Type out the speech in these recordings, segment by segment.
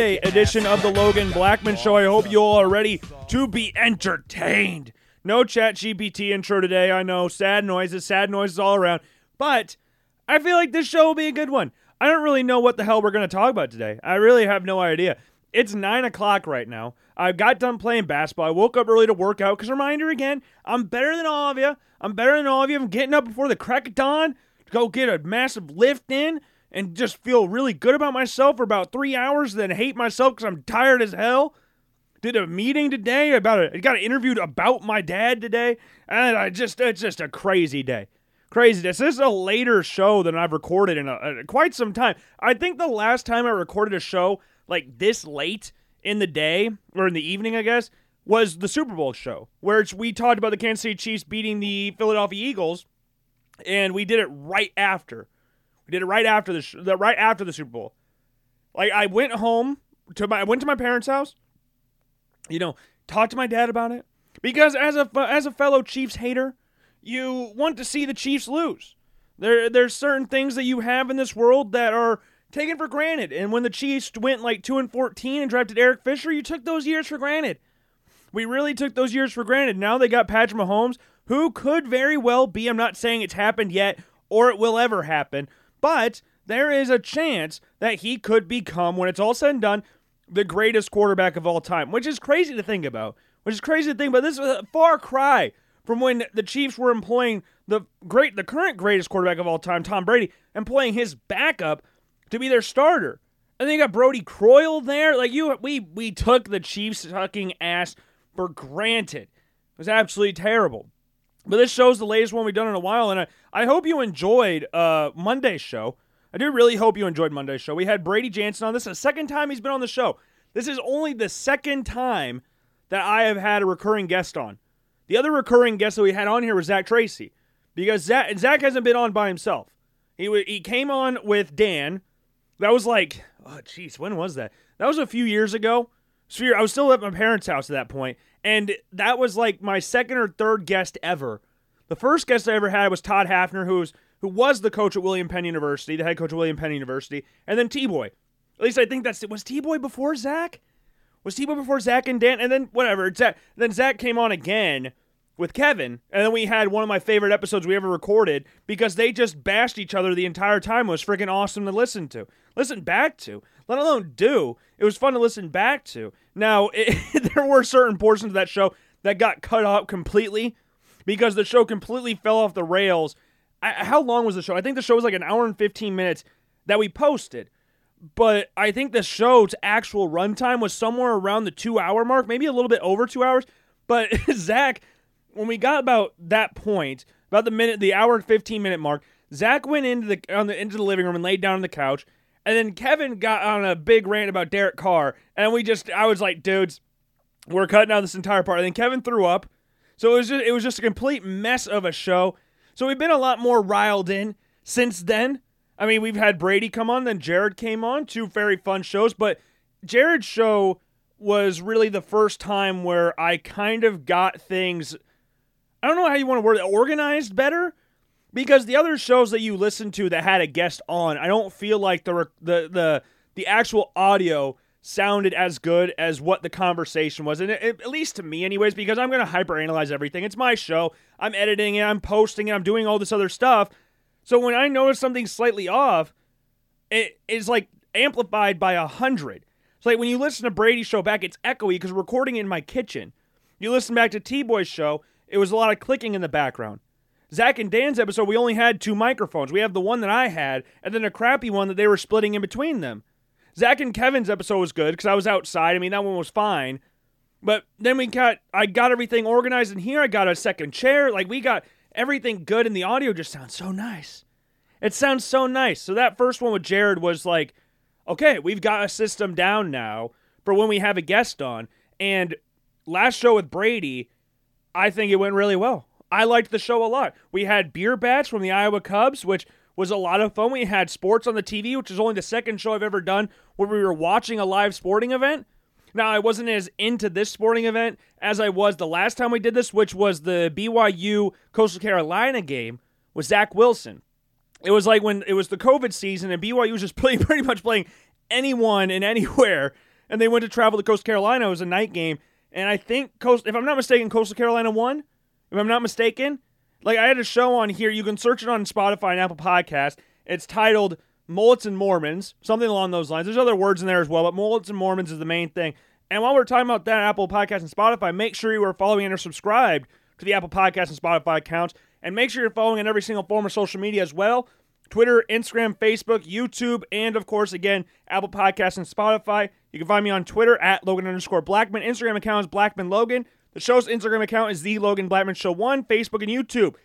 Edition of the Logan Blackman Show. I hope you all are ready to be entertained. No ChatGPT intro today. I know, sad noises, sad noises all around. But I feel like this show will be a good one. I don't really know what the hell we're going to talk about today. I really have no idea. It's 9 o'clock right now. I got done playing basketball. I woke up early to work out. Because, reminder again, I'm better than all of you. I'm better than all of you. I'm getting up before the crack of dawn to go get a massive lift in and just feel really good about myself for about three hours, then hate myself because I'm tired as hell. Did a meeting today about it. Got interviewed about my dad today, and I just it's just a crazy day, crazy this is a later show than I've recorded in a, uh, quite some time. I think the last time I recorded a show like this late in the day or in the evening, I guess, was the Super Bowl show where we talked about the Kansas City Chiefs beating the Philadelphia Eagles, and we did it right after. We did it right after the, sh- the right after the Super Bowl. Like I went home to my I went to my parents' house. You know, talked to my dad about it because as a as a fellow Chiefs hater, you want to see the Chiefs lose. There there's certain things that you have in this world that are taken for granted. And when the Chiefs went like 2 and 14 and drafted Eric Fisher, you took those years for granted. We really took those years for granted. Now they got Patrick Mahomes, who could very well be, I'm not saying it's happened yet or it will ever happen, but there is a chance that he could become, when it's all said and done, the greatest quarterback of all time, which is crazy to think about. Which is crazy to think about. This is a far cry from when the Chiefs were employing the great, the current greatest quarterback of all time, Tom Brady, employing his backup to be their starter. And then you got Brodie Croyle there. Like you, we we took the Chiefs sucking ass for granted. It was absolutely terrible. But this show's the latest one we've done in a while, and I, I hope you enjoyed uh, Monday's show. I do really hope you enjoyed Monday's show. We had Brady Jansen on. This is the second time he's been on the show. This is only the second time that I have had a recurring guest on. The other recurring guest that we had on here was Zach Tracy, because Zach, Zach hasn't been on by himself. He he came on with Dan. That was like, oh jeez, when was that? That was a few years ago. So I was still at my parents' house at that point, and that was like my second or third guest ever. The first guest I ever had was Todd Hafner, who was who was the coach at William Penn University, the head coach at William Penn University, and then T Boy. At least I think that's it. was T Boy before Zach. Was T Boy before Zach and Dan, and then whatever. Zach, then Zach came on again with Kevin, and then we had one of my favorite episodes we ever recorded because they just bashed each other the entire time. It was freaking awesome to listen to, listen back to, let alone do. It was fun to listen back to. Now it, there were certain portions of that show that got cut out completely because the show completely fell off the rails. I, how long was the show? I think the show was like an hour and 15 minutes that we posted. But I think the show's actual runtime was somewhere around the two hour mark, maybe a little bit over two hours. But Zach, when we got about that point, about the minute, the hour and 15 minute mark, Zach went into the on the into the living room and laid down on the couch. And then Kevin got on a big rant about Derek Carr, and we just I was like, dudes, we're cutting out this entire part. And then Kevin threw up. So it was just it was just a complete mess of a show. So we've been a lot more riled in since then. I mean, we've had Brady come on, then Jared came on, two very fun shows, but Jared's show was really the first time where I kind of got things I don't know how you want to word it, organized better because the other shows that you listen to that had a guest on, I don't feel like the the the the actual audio sounded as good as what the conversation was, and it, it- at least to me, anyways, because I'm gonna hyperanalyze everything. It's my show. I'm editing it. I'm posting it. I'm doing all this other stuff. So when I notice something slightly off, it is like amplified by a hundred. It's like when you listen to Brady's show back, it's echoey because recording in my kitchen. You listen back to T Boy's show, it was a lot of clicking in the background. Zach and Dan's episode, we only had two microphones. We have the one that I had, and then a crappy one that they were splitting in between them. Zach and Kevin's episode was good because I was outside. I mean, that one was fine. But then we got, I got everything organized in here. I got a second chair. Like, we got everything good, and the audio just sounds so nice. It sounds so nice. So that first one with Jared was like, okay, we've got a system down now for when we have a guest on. And last show with Brady, I think it went really well. I liked the show a lot. We had beer bats from the Iowa Cubs, which was a lot of fun. We had sports on the TV, which is only the second show I've ever done where we were watching a live sporting event. Now, I wasn't as into this sporting event as I was the last time we did this, which was the BYU Coastal Carolina game with Zach Wilson. it was like when it was the COVID season and BYU was just playing pretty much playing anyone and anywhere, and they went to travel to Coastal Carolina. It was a night game, and I think Coast, if I'm not mistaken, Coastal Carolina won. If I'm not mistaken, like I had a show on here. You can search it on Spotify and Apple Podcast. It's titled Mullets and Mormons, something along those lines. There's other words in there as well, but Mullets and Mormons is the main thing. And while we're talking about that, Apple Podcast and Spotify, make sure you are following and are subscribed to the Apple Podcast and Spotify accounts. And make sure you're following in every single form of social media as well Twitter, Instagram, Facebook, YouTube, and of course, again, Apple Podcasts and Spotify. You can find me on Twitter at Logan underscore Blackman. Instagram account is Blackman Logan. The show's Instagram account is the Logan Blackman Show 1, Facebook and YouTube.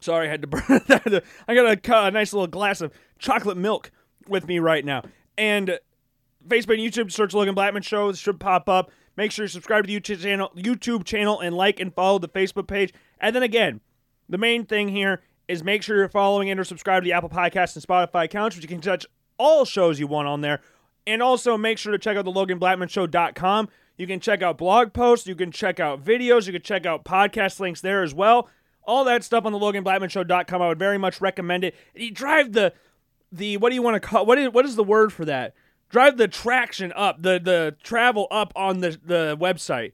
Sorry, I had to burn that. I got a, a nice little glass of chocolate milk with me right now. And Facebook and YouTube, search Logan Blackman Show. This should pop up. Make sure you subscribe to the YouTube channel, YouTube channel and like and follow the Facebook page. And then again, the main thing here is make sure you're following and or subscribe to the Apple Podcast and Spotify accounts, which you can catch all shows you want on there. And also make sure to check out the LoganBlackmanShow.com. You can check out blog posts, you can check out videos, you can check out podcast links there as well. All that stuff on the LoganBlackmanShow.com. I would very much recommend it. You drive the the what do you want to call what is what is the word for that? Drive the traction up, the the travel up on the the website.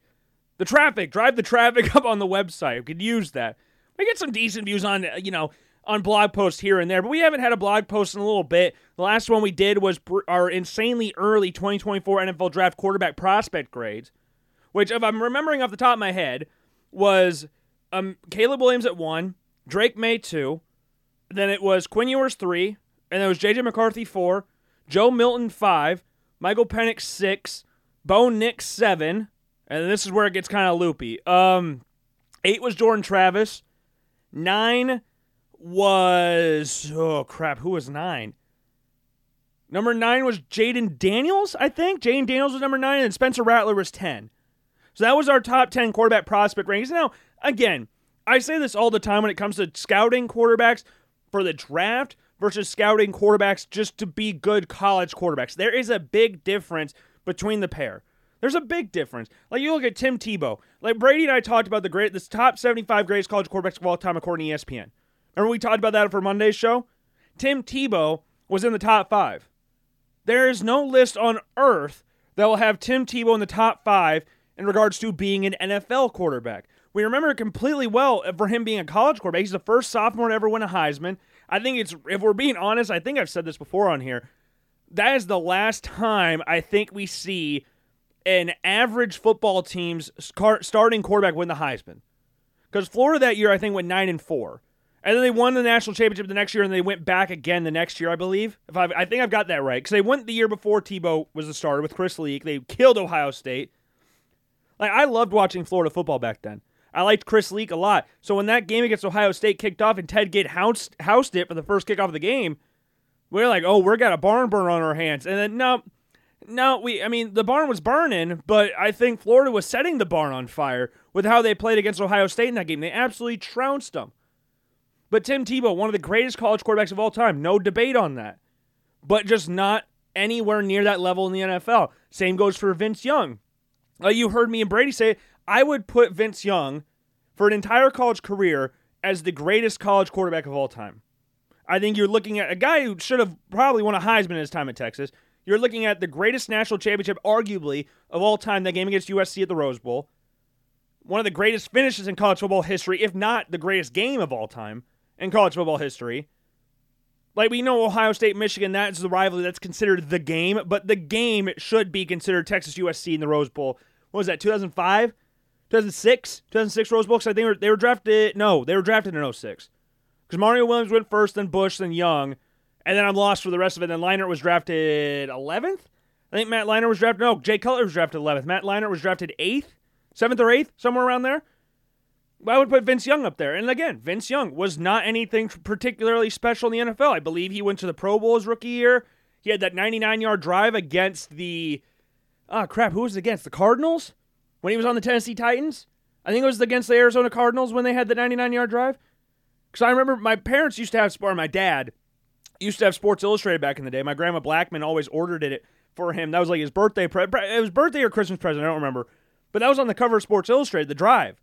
The traffic, drive the traffic up on the website. We could use that. We get some decent views on you know on blog posts here and there, but we haven't had a blog post in a little bit. The last one we did was our insanely early 2024 NFL Draft quarterback prospect grades, which, if I'm remembering off the top of my head, was um, Caleb Williams at one, Drake Maye two, then it was Quinn Ewers three, and then it was JJ McCarthy four, Joe Milton five, Michael Penix six, Bo Nix seven, and this is where it gets kind of loopy. Um, eight was Jordan Travis, nine was oh crap, who was nine? Number nine was Jayden Daniels, I think. Jayden Daniels was number nine, and Spencer Rattler was ten. So that was our top ten quarterback prospect rankings. Now, again, I say this all the time when it comes to scouting quarterbacks for the draft versus scouting quarterbacks just to be good college quarterbacks. There is a big difference between the pair. There's a big difference. Like you look at Tim Tebow. Like Brady and I talked about the great, this top 75 greatest college quarterbacks of all time according to ESPN. Remember we talked about that for Monday's show? Tim Tebow was in the top five. There is no list on earth that will have Tim Tebow in the top five in regards to being an NFL quarterback. We remember it completely well for him being a college quarterback. He's the first sophomore to ever win a Heisman. I think it's, if we're being honest, I think I've said this before on here. That is the last time I think we see an average football team's starting quarterback win the Heisman. Because Florida that year, I think, went 9 and 4. And then they won the national championship the next year, and they went back again the next year, I believe. If I've, I think I've got that right, because they went the year before Tebow was the starter with Chris Leak. They killed Ohio State. Like I loved watching Florida football back then. I liked Chris Leak a lot. So when that game against Ohio State kicked off and Ted Ginn housed, housed it for the first kickoff of the game, we are like, oh, we're got a barn burn on our hands. And then no, no, we. I mean, the barn was burning, but I think Florida was setting the barn on fire with how they played against Ohio State in that game. They absolutely trounced them. But Tim Tebow, one of the greatest college quarterbacks of all time, no debate on that. But just not anywhere near that level in the NFL. Same goes for Vince Young. Uh, you heard me and Brady say I would put Vince Young for an entire college career as the greatest college quarterback of all time. I think you're looking at a guy who should have probably won a Heisman in his time at Texas. You're looking at the greatest national championship, arguably, of all time, that game against USC at the Rose Bowl. One of the greatest finishes in college football history, if not the greatest game of all time in college football history. Like we know Ohio State, Michigan, that's the rivalry that's considered the game, but the game should be considered Texas USC in the Rose Bowl. What was that, 2005? 2006? 2006 Rose Bowl? Because I think they were, they were drafted, no, they were drafted in 06. Because Mario Williams went first, then Bush, then Young, and then I'm lost for the rest of it. Then Leinart was drafted 11th? I think Matt Leinart was drafted, no, Jay Cutler was drafted 11th. Matt Leinart was drafted 8th? 7th or 8th? Somewhere around there? I would put Vince Young up there. And again, Vince Young was not anything particularly special in the NFL. I believe he went to the Pro Bowl his rookie year. He had that 99 yard drive against the. Oh, crap. Who was it against? The Cardinals? When he was on the Tennessee Titans? I think it was against the Arizona Cardinals when they had the 99 yard drive. Because I remember my parents used to have, or my dad used to have Sports Illustrated back in the day. My grandma Blackman always ordered it for him. That was like his birthday. Pre- it was birthday or Christmas present. I don't remember. But that was on the cover of Sports Illustrated, the drive.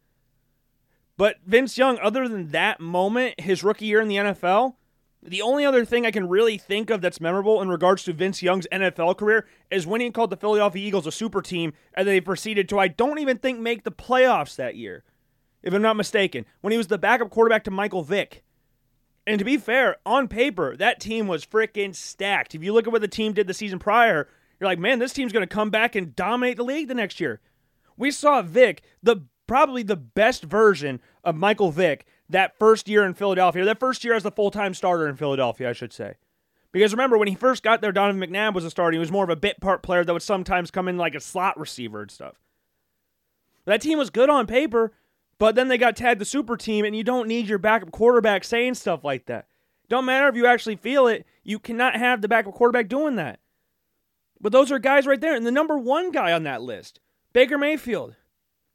But Vince Young, other than that moment, his rookie year in the NFL, The only other thing I can really think of that's memorable in regards to Vince Young's NFL career is when he called the Philadelphia Eagles a super team and they proceeded to, I don't even think, make the playoffs that year, if I'm not mistaken, when he was the backup quarterback to Michael Vick. And to be fair, on paper, that team was freaking stacked. If you look at what the team did the season prior, you're like, man, this team's going to come back and dominate the league the next year. We saw Vick, the probably the best version of Michael Vick that first year in Philadelphia, that first year as the full time starter in Philadelphia, I should say. Because remember, when he first got there, Donovan McNabb was a starter. He was more of a bit part player that would sometimes come in like a slot receiver and stuff. That team was good on paper, but then they got tagged the super team, and you don't need your backup quarterback saying stuff like that. Don't matter if you actually feel it, you cannot have the backup quarterback doing that. But those are guys right there. And the number one guy on that list, Baker Mayfield.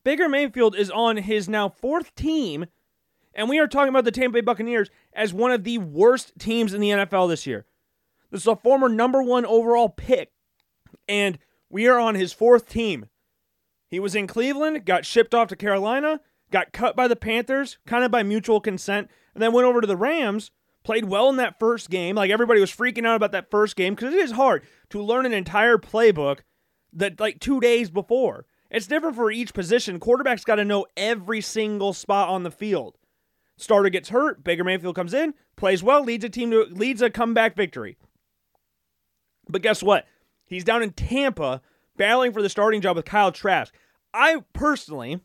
Baker Mayfield is on his now fourth team and we are talking about the Tampa Bay Buccaneers as one of the worst teams in the NFL this year. This is a former number one overall pick, and we are on his fourth team. He was in Cleveland, got shipped off to Carolina, got cut by the Panthers, kind of by mutual consent, and then went over to the Rams, played well in that first game. Like everybody was freaking out about that first game because it is hard to learn an entire playbook that like two days before. It's different for each position. Quarterback's got to know every single spot on the field. Starter gets hurt. Baker Mayfield comes in, plays well, leads a team to leads a comeback victory. But guess what? He's down in Tampa battling for the starting job with Kyle Trask. I personally,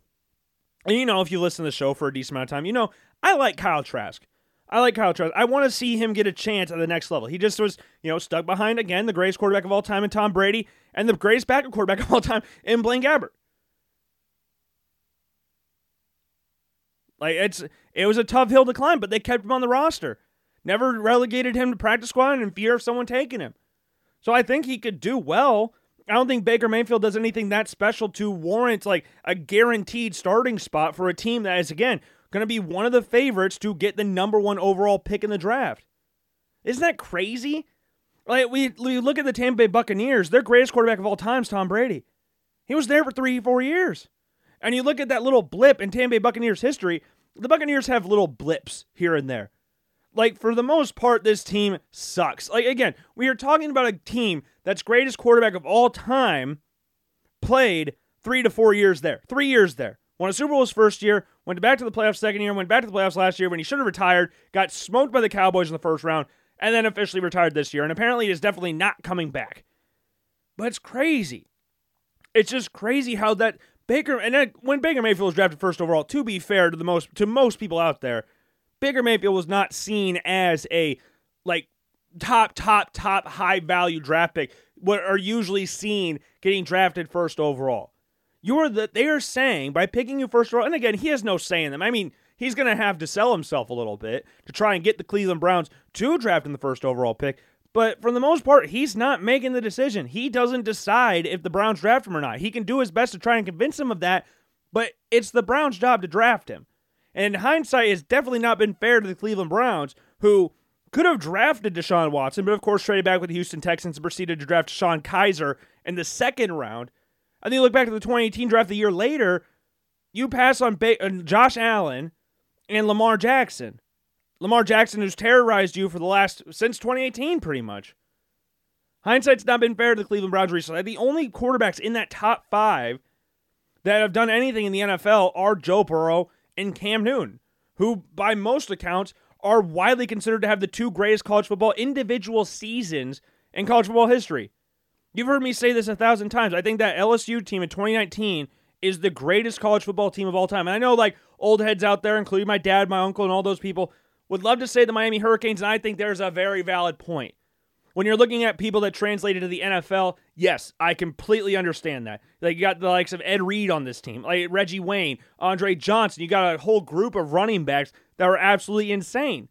and you know, if you listen to the show for a decent amount of time, you know, I like Kyle Trask. I like Kyle Trask. I want to see him get a chance at the next level. He just was, you know, stuck behind again the greatest quarterback of all time in Tom Brady and the greatest backup quarterback of all time in Blaine Gabbert. Like it's it was a tough hill to climb, but they kept him on the roster. Never relegated him to practice squad in fear of someone taking him. So I think he could do well. I don't think Baker Mayfield does anything that special to warrant like a guaranteed starting spot for a team that is again going to be one of the favorites to get the number 1 overall pick in the draft. Isn't that crazy? Like we, we look at the Tampa Bay Buccaneers, their greatest quarterback of all time is Tom Brady. He was there for 3 4 years. And you look at that little blip in Tampa Bay Buccaneers history, the Buccaneers have little blips here and there. Like, for the most part, this team sucks. Like, again, we are talking about a team that's greatest quarterback of all time played three to four years there. Three years there. Won a Super Bowl his first year, went back to the playoffs second year, went back to the playoffs last year when he should have retired, got smoked by the Cowboys in the first round, and then officially retired this year. And apparently is definitely not coming back. But it's crazy. It's just crazy how that Baker and then when Baker Mayfield was drafted first overall, to be fair to the most to most people out there, Baker Mayfield was not seen as a like top top top high value draft pick. What are usually seen getting drafted first overall. You're the they are saying by picking you first overall, and again he has no say in them. I mean he's going to have to sell himself a little bit to try and get the Cleveland Browns to draft in the first overall pick. But for the most part, he's not making the decision. He doesn't decide if the Browns draft him or not. He can do his best to try and convince him of that, but it's the Browns' job to draft him. And in hindsight, it's definitely not been fair to the Cleveland Browns, who could have drafted Deshaun Watson, but of course traded back with the Houston Texans and proceeded to draft Sean Kizer in the second round. And then you look back to the 2018 draft a year later, you pass on ba- uh, Josh Allen and Lamar Jackson. Lamar Jackson, who's terrorized you for the last since 2018, pretty much. Hindsight's not been fair to the Cleveland Browns recently. The only quarterbacks in that top five that have done anything in the NFL are Joe Burrow and Cam Newton, who, by most accounts, are widely considered to have the two greatest college football individual seasons in college football history. You've heard me say this a thousand times. I think that LSU team in 2019 is the greatest college football team of all time. And I know, like, old heads out there, including my dad, my uncle, and all those people, would love to say the Miami Hurricanes, and I think there's a very valid point. When you're looking at people that translated to the NFL, yes, I completely understand that. Like you got the likes of Ed Reed on this team, like Reggie Wayne, Andre Johnson. You got a whole group of running backs that were absolutely insane.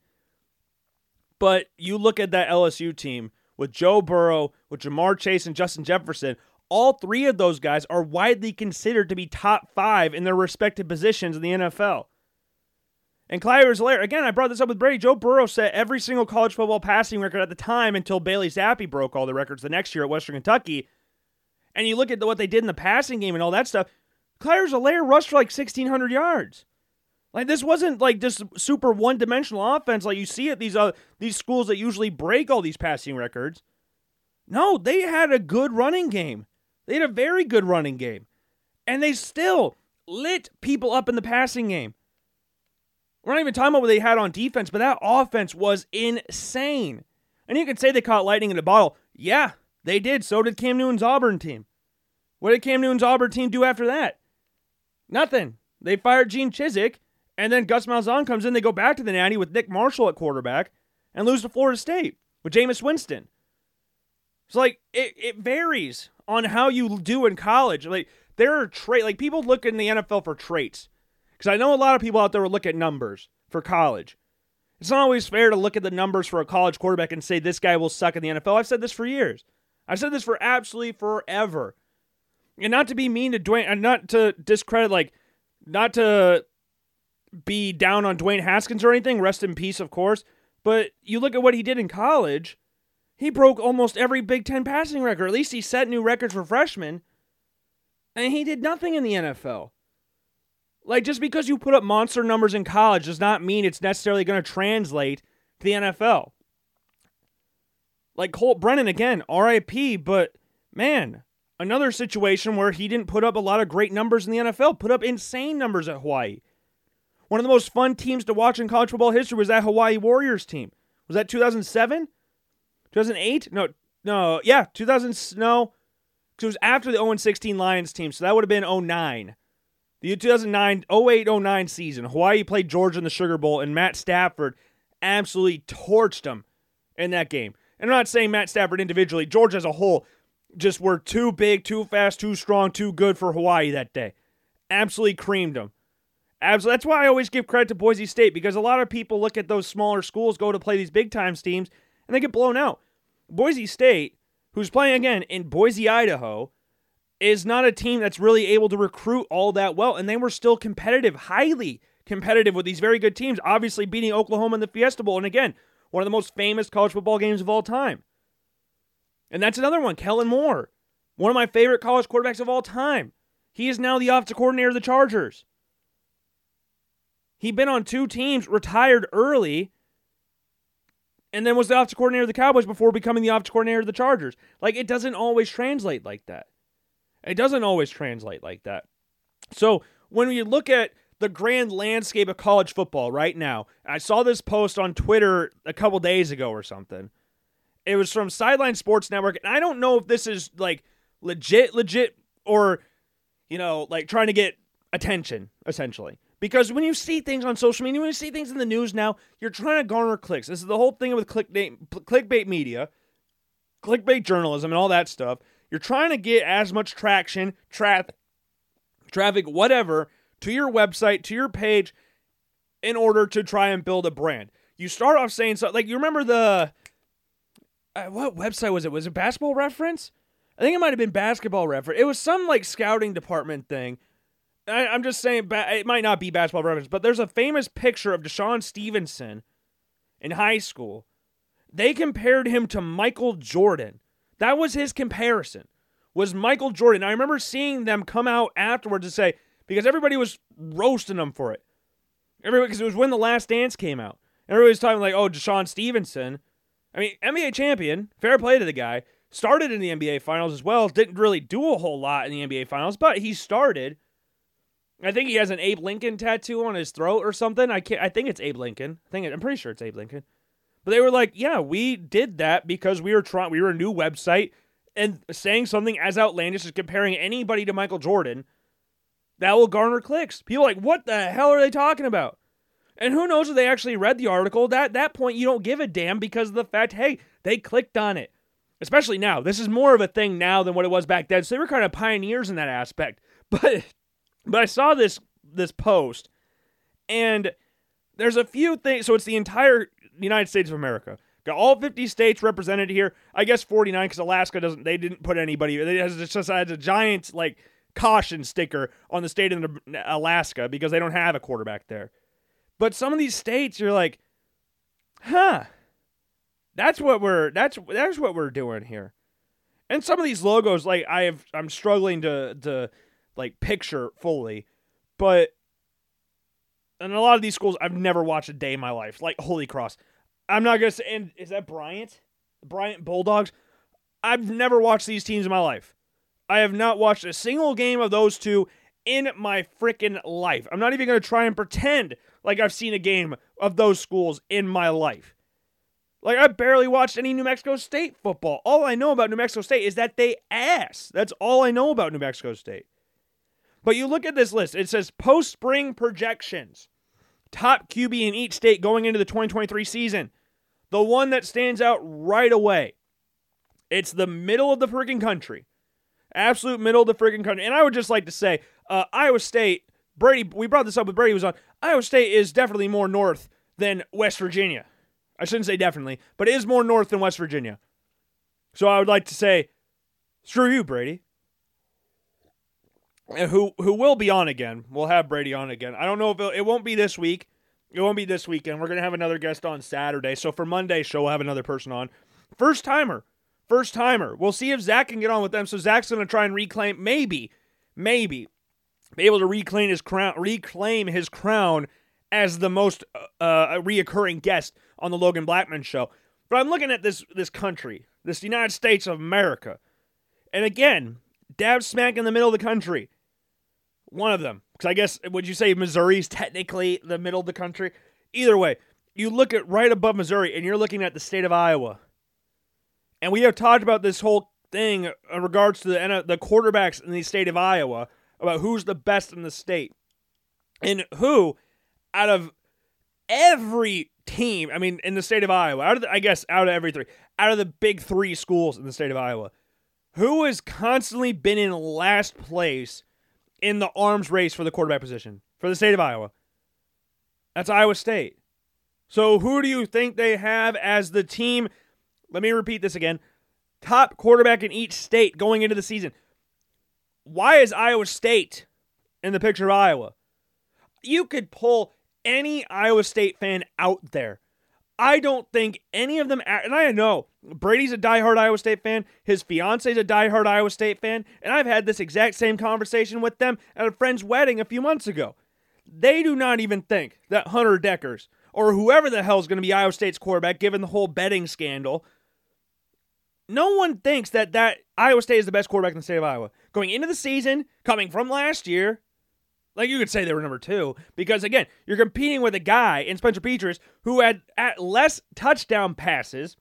But you look at that LSU team with Joe Burrow, with Ja'Marr Chase, and Justin Jefferson. All three of those guys are widely considered to be top five in their respective positions in the NFL. And Clyde Edwards-Helaire, again, I brought this up with Brady. Joe Burrow set every single college football passing record at the time until Bailey Zappe broke all the records the next year at Western Kentucky. And you look at what they did in the passing game and all that stuff. Clyde Edwards-Helaire rushed for like 1,600 yards. Like this wasn't like just super one-dimensional offense like you see at these uh, these schools that usually break all these passing records. No, they had a good running game. They had a very good running game. And they still lit people up in the passing game. We're not even talking about what they had on defense, but that offense was insane. And you could say they caught lightning in a bottle. Yeah, they did. So did Cam Newton's Auburn team. What did Cam Newton's Auburn team do after that? Nothing. They fired Gene Chizik, and then Gus Malzahn comes in. They go back to the Natty with Nick Marshall at quarterback and lose to Florida State with Jameis Winston. It's like it, it varies on how you do in college. Like there are trait like people look in the NFL for traits. Because I know a lot of people out there will look at numbers for college. It's not always fair to look at the numbers for a college quarterback and say this guy will suck in the NFL. I've said this for years. I've said this for absolutely forever. And not to be mean to Dwayne, and not to discredit, like, not to be down on Dwayne Haskins or anything. Rest in peace, of course. But you look at what he did in college. He broke almost every Big Ten passing record. At least he set new records for freshmen. And he did nothing in the NFL. Like, just because you put up monster numbers in college does not mean it's necessarily going to translate to the NFL. Like Colt Brennan, again, RIP, but man, another situation where he didn't put up a lot of great numbers in the NFL, put up insane numbers at Hawaii. One of the most fun teams to watch in college football history was that Hawaii Warriors team. Was that 2007? 2008? No, no, yeah, 2000. No, because it was after the 0 16 Lions team, so that would have been 09. The 2009 08 09 season, Hawaii played Georgia in the Sugar Bowl, and Matt Stafford absolutely torched them in that game. And I'm not saying Matt Stafford individually, Georgia as a whole just were too big, too fast, too strong, too good for Hawaii that day. Absolutely creamed them. Absolutely. That's why I always give credit to Boise State because a lot of people look at those smaller schools go to play these big time teams and they get blown out. Boise State, who's playing again in Boise, Idaho, is not a team that's really able to recruit all that well. And they were still competitive, highly competitive with these very good teams, obviously beating Oklahoma in the Fiesta Bowl. And again, one of the most famous college football games of all time. And that's another one, Kellen Moore, one of my favorite college quarterbacks of all time. He is now the offensive coordinator of the Chargers. He'd been on two teams, retired early, and then was the offensive coordinator of the Cowboys before becoming the offensive coordinator of the Chargers. Like, it doesn't always translate like that. It doesn't always translate like that. So when we look at the grand landscape of college football right now, I saw this post on Twitter a couple days ago or something. It was from Sideline Sports Network, and I don't know if this is like legit, legit, or you know, like trying to get attention, essentially. Because when you see things on social media, when you see things in the news now, you're trying to garner clicks. This is the whole thing with clickbait, clickbait media, clickbait journalism, and all that stuff. You're trying to get as much traction, traffic, traffic, whatever, to your website, to your page, in order to try and build a brand. You start off saying something like you remember the uh, what website was it? Was it Basketball Reference? I think it might have been Basketball Reference. It was some like scouting department thing. I, am just saying it might not be Basketball Reference, but there's a famous picture of DeShawn Stevenson in high school. They compared him to Michael Jordan. That was his comparison. Was Michael Jordan. I remember seeing them come out afterwards and say because everybody was roasting him for it. Everybody because it was when the Last Dance came out. Everybody was talking like, "Oh, DeShawn Stevenson." I mean, NBA champion. Fair play to the guy. Started in the NBA Finals as well. Didn't really do a whole lot in the NBA Finals, but he started. I think he has an Abe Lincoln tattoo on his throat or something. I can't. I think it's Abe Lincoln. I think I'm pretty sure it's Abe Lincoln. But they were like, yeah, we did that because we were trying, we were a new website and saying something as outlandish as comparing anybody to Michael Jordan that will garner clicks. People like, what the hell are they talking about? And who knows if they actually read the article. That that point you don't give a damn because of the fact, hey, they clicked on it. Especially now. This is more of a thing now than what it was back then. So they were kind of pioneers in that aspect. But but I saw this this post and there's a few things so it's the entire United States of America. Got all 50 states represented here. I guess 49 because Alaska doesn't. They didn't put anybody. It has just has a giant like caution sticker on the state of Alaska because they don't have a quarterback there. But some of these states, you're like, huh? That's what we're that's that's what we're doing here. And some of these logos, like I have, I'm struggling to to like picture fully, but and a lot of these schools I've never watched a day in my life. Like Holy Cross, I'm not gonna say. And is that Bryant? Bryant Bulldogs. I've never watched these teams in my life. I have not watched a single game of those two in my freaking life. I'm not even gonna try and pretend like I've seen a game of those schools in my life. Like I barely watched any New Mexico State football. All I know about New Mexico State is that they ass. That's all I know about New Mexico State. But you look at this list, it says post spring projections. Top QB in each state going into the 2023 season. The one that stands out right away. It's the middle of the freaking country. Absolute middle of the freaking country. And I would just like to say, uh, Iowa State, Brady, we brought this up with Brady was on. Iowa State is definitely more north than West Virginia. I shouldn't say definitely, but it is more north than West Virginia. So I would like to say, screw you, Brady. Who who will be on again? We'll have Brady on again. I don't know if it won't be this week. It won't be this weekend. We're gonna have another guest on Saturday. So for Monday's show, we'll have another person on. First timer, first timer. We'll see if Zach can get on with them. So Zach's gonna try and reclaim, maybe, maybe, be able to reclaim his crown, reclaim his crown as the most uh, uh, reoccurring guest on the Logan Blackman show. But I'm looking at this this country, this United States of America, and again, dab smack in the middle of the country. One of them, because I guess would you say Missouri's technically the middle of the country? Either way, you look at right above Missouri, and you're looking at the state of Iowa. And we have talked about this whole thing in regards to the the quarterbacks in the state of Iowa about who's the best in the state, and who, out of every team, I mean, in the state of Iowa, out of the, I guess out of every three, out of the big three schools in the state of Iowa, who has constantly been in last place in the arms race for the quarterback position for the state of Iowa? That's Iowa State. So who do you think they have as the team? Let me repeat this again. Top quarterback in each state going into the season. Why is Iowa State in the picture of Iowa? You could pull any Iowa State fan out there. I don't think any of them, and I know Brady's a diehard Iowa State fan. His fiance's a diehard Iowa State fan. And I've had this exact same conversation with them at a friend's wedding a few months ago. They do not even think that Hunter Dekkers or whoever the hell is going to be Iowa State's quarterback, given the whole betting scandal, no one thinks that that Iowa State is the best quarterback in the state of Iowa. Going into the season, coming from last year, like you could say they were number two because again, you're competing with a guy in Spencer Petras who had at less touchdown passes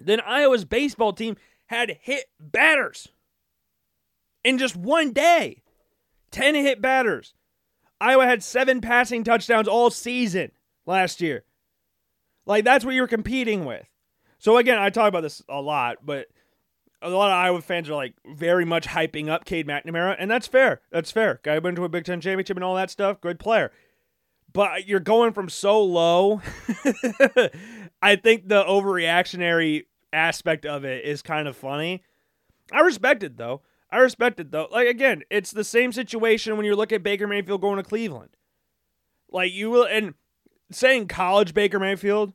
than Iowa's baseball team had hit batters in just one day. 10 hit batters. Iowa had seven passing touchdowns all season last year. Like, that's what you're competing with. So, again, I talk about this a lot, but a lot of Iowa fans are like very much hyping up Cade McNamara, and that's fair. That's fair. Guy went to a Big Ten championship and all that stuff. Good player. But you're going from so low. I think the overreactionary aspect of it is kind of funny. I respect it though. I respect it though. Like again, it's the same situation when you look at Baker Mayfield going to Cleveland. Like you will and saying college Baker Mayfield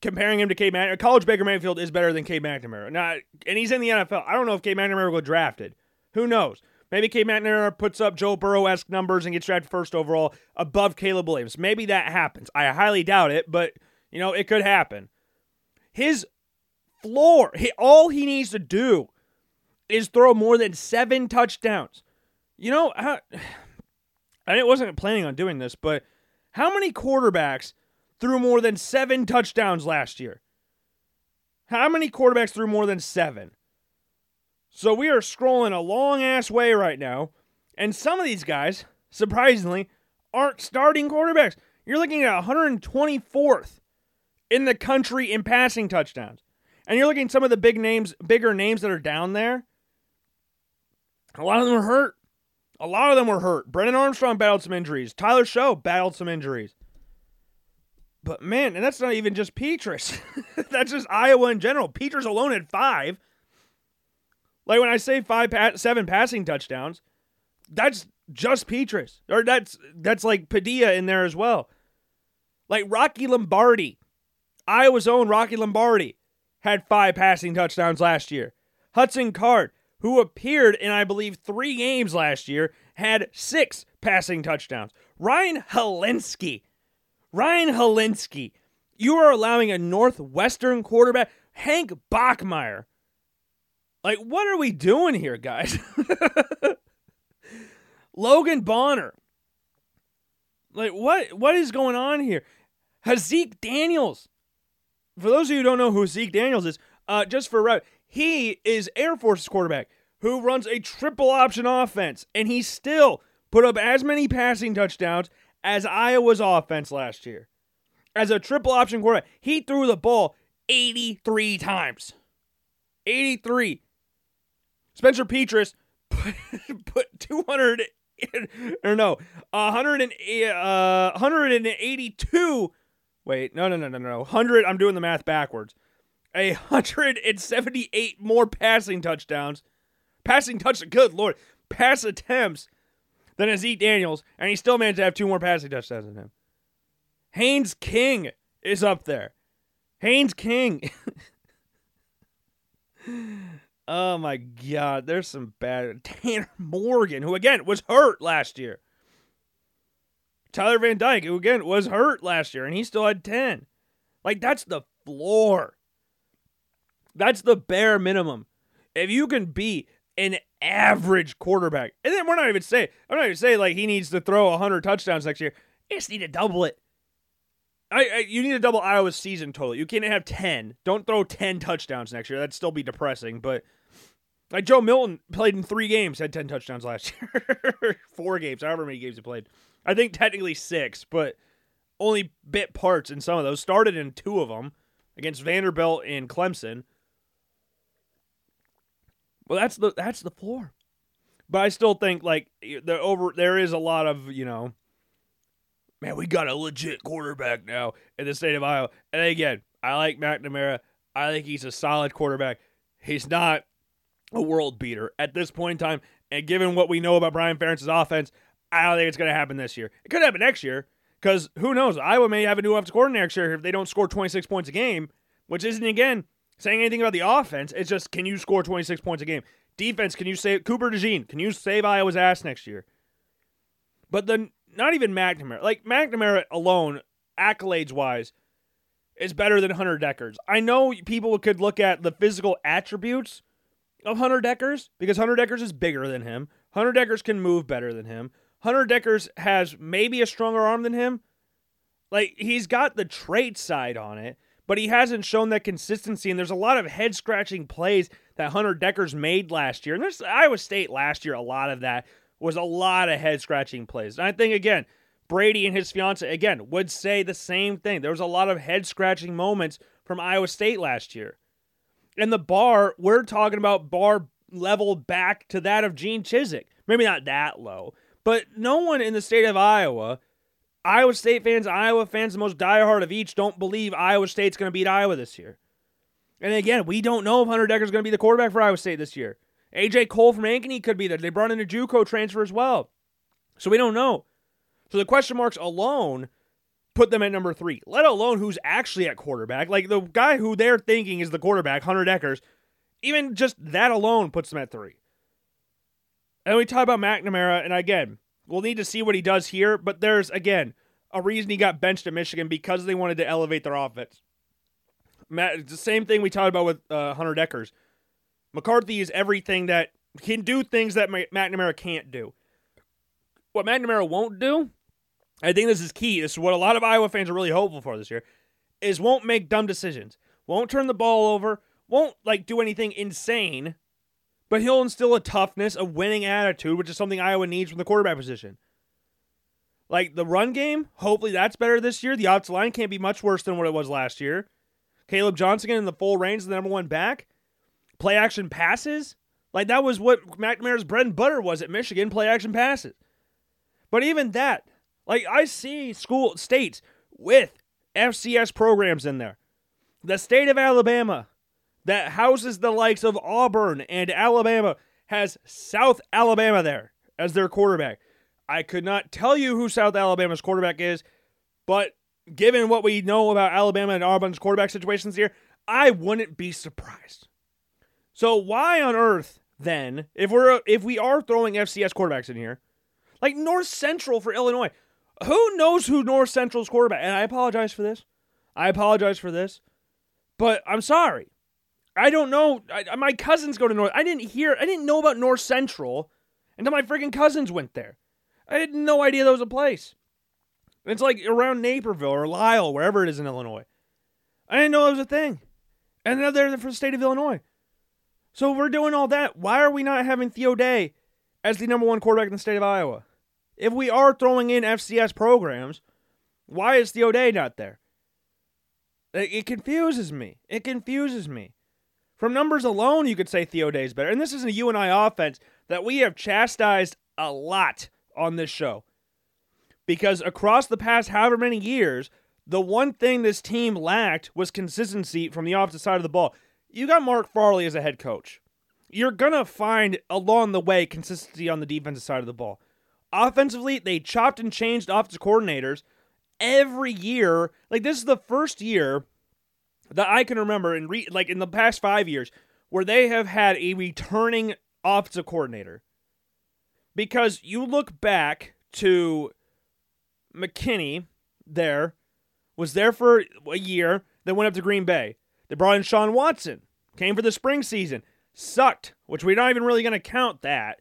comparing him to Cade McNamara, college Baker Mayfield is better than Cade McNamara. Not, and he's in the NFL. I don't know if Cade McNamara will drafted. Who knows? Maybe Cade McNamara puts up Joe Burrow esque numbers and gets drafted first overall above Caleb Williams. Maybe that happens. I highly doubt it, but you know it could happen. His floor, he, all he needs to do is throw more than seven touchdowns. You know, how, I wasn't planning on doing this, but how many quarterbacks threw more than seven touchdowns last year. How many quarterbacks threw more than seven? So we are scrolling a long ass way right now, and some of these guys, surprisingly, aren't starting quarterbacks. You're looking at 124th in the country in passing touchdowns. And you're looking at some of the big names, bigger names that are down there. A lot of them were hurt. A lot of them were hurt. Brennan Armstrong battled some injuries. Tyler Shough battled some injuries. But man, and that's not even just Petras. that's just Iowa in general. Petras alone had five. Like when I say five, seven passing touchdowns, that's just Petras, or that's that's like Padilla in there as well. Like Rocky Lombardi, Iowa's own Rocky Lombardi, had five passing touchdowns last year. Hudson Card, who appeared in I believe three games last year, had six passing touchdowns. Ryan Hilinski. Ryan Hilinski. You are allowing a Northwestern quarterback, Hank Bachmeier. Like, what are we doing here, guys? Logan Bonner. Like, what what is going on here? Haaziq Daniels. For those of you who don't know who Zeke Daniels is, uh, just for right, he is Air Force's quarterback who runs a triple option offense, and he still put up as many passing touchdowns as Iowa's offense last year. As a triple option quarterback, he threw the ball 83 times. 83. Spencer Petras put, put 200 or no, 100 and, uh, 182. Wait, no, no, no, no, no. 100. I'm doing the math backwards. A 178 more passing touchdowns. Passing touch, good lord, pass attempts than Zeke Daniels, and he still managed to have two more passing touchdowns than him. Haynes King is up there. Haynes King. oh my God, there's some bad. Tanner Morgan, who again was hurt last year. Tyler Van Dyke, who again was hurt last year, and he still had 10. Like, that's the floor. That's the bare minimum. If you can be an average quarterback, and then we're not even saying, I'm not even saying like he needs to throw 100 touchdowns next year. You just need to double it. I, I, you need to double Iowa's season total. You can't have 10. Don't throw 10 touchdowns next year. That'd still be depressing. But like Joe Milton played in three games, had 10 touchdowns last year. Four games, however many games he played. I think technically six, but only bit parts in some of those. Started in two of them against Vanderbilt and Clemson. Well, that's the that's the floor. But I still think like the over there is a lot of you know, man, we got a legit quarterback now in the state of Iowa. And again, I like McNamara. I think he's a solid quarterback. He's not a world beater at this point in time. And given what we know about Brian Ferentz's offense, I don't think it's going to happen this year. It could happen next year because who knows? Iowa may have a new offensive coordinator next year if they don't score 26 points a game, which isn't, again, saying anything about the offense. It's just, can you score 26 points a game? Defense, can you save Cooper DeJean? Can you save Iowa's ass next year? But then, not even McNamara. Like, McNamara alone, accolades wise, is better than Hunter Dekkers. I know people could look at the physical attributes of Hunter Dekkers because Hunter Dekkers is bigger than him. Hunter Dekkers can move better than him. Hunter Dekkers has maybe a stronger arm than him. Like he's got the trait side on it, but he hasn't shown that consistency. And there's a lot of head scratching plays that Hunter Dekker's made last year. And there's Iowa State last year, a lot of that was a lot of head scratching plays. And I think again, Brady and his fiance again would say the same thing. There was a lot of head scratching moments from Iowa State last year. And the bar, we're talking about bar level back to that of Gene Chizik. Maybe not that low, but no one in the state of Iowa, Iowa State fans, Iowa fans, the most diehard of each, don't believe Iowa State's going to beat Iowa this year. And again, we don't know if Hunter Dekker's going to be the quarterback for Iowa State this year. AJ Cole from Ankeny could be there. They brought in a JUCO transfer as well. So we don't know. So the question marks alone put them at number three, let alone who's actually at quarterback. Like the guy who they're thinking is the quarterback, Hunter Dekkers, even just that alone puts them at three. And we talk about McNamara, and again, we'll need to see what he does here, but there's, again, a reason he got benched at Michigan because they wanted to elevate their offense. Matt, it's the same thing we talked about with uh, Hunter Dekkers. McCarthy is everything that can do things that McNamara can't do. What McNamara won't do, I think this is key. This is what a lot of Iowa fans are really hopeful for this year, is won't make dumb decisions. Won't turn the ball over. Won't like do anything insane but he'll instill a toughness, a winning attitude, which is something Iowa needs from the quarterback position. Like the run game, hopefully that's better this year. The outside line can't be much worse than what it was last year. Caleb Johnson in the full range, the number one back. Play action passes, like that was what McNamara's bread and butter was at Michigan. Play action passes, but even that, like I see school states with FCS programs in there. The state of Alabama that houses the likes of Auburn and Alabama has South Alabama there as their quarterback. I could not tell you who South Alabama's quarterback is, but given what we know about Alabama and Auburn's quarterback situations here, I wouldn't be surprised. So why on earth then, if we're if we are throwing FCS quarterbacks in here, like North Central for Illinois, Who knows who North Central's quarterback? And I apologize for this. I apologize for this. But I'm sorry. I don't know. I, my cousins go to North. I didn't hear. I didn't know about North Central until my freaking cousins went there. I had no idea that was a place. It's like around Naperville or Lisle, wherever it is in Illinois. I didn't know it was a thing. And now they're for the state of Illinois. So we're doing all that. Why are we not having Theo Day as the number one quarterback in the state of Iowa? If we are throwing in FCS programs, why is Theo Day not there? It confuses me. It confuses me. From numbers alone, you could say Theo Day is better. And this is a UNI offense that we have chastised a lot on this show. Because across the past however many years, the one thing this team lacked was consistency from the opposite side of the ball. You got Mark Farley as a head coach. You're going to find along the way consistency on the defensive side of the ball. Offensively, they chopped and changed offensive coordinators every year. Like, this is the first year that I can remember in re- like in the past five years where they have had a returning offensive coordinator. Because you look back to McKinney there, was there for a year, then went up to Green Bay. They brought in Sean Watson, came for the spring season, sucked, which we're not even really going to count that.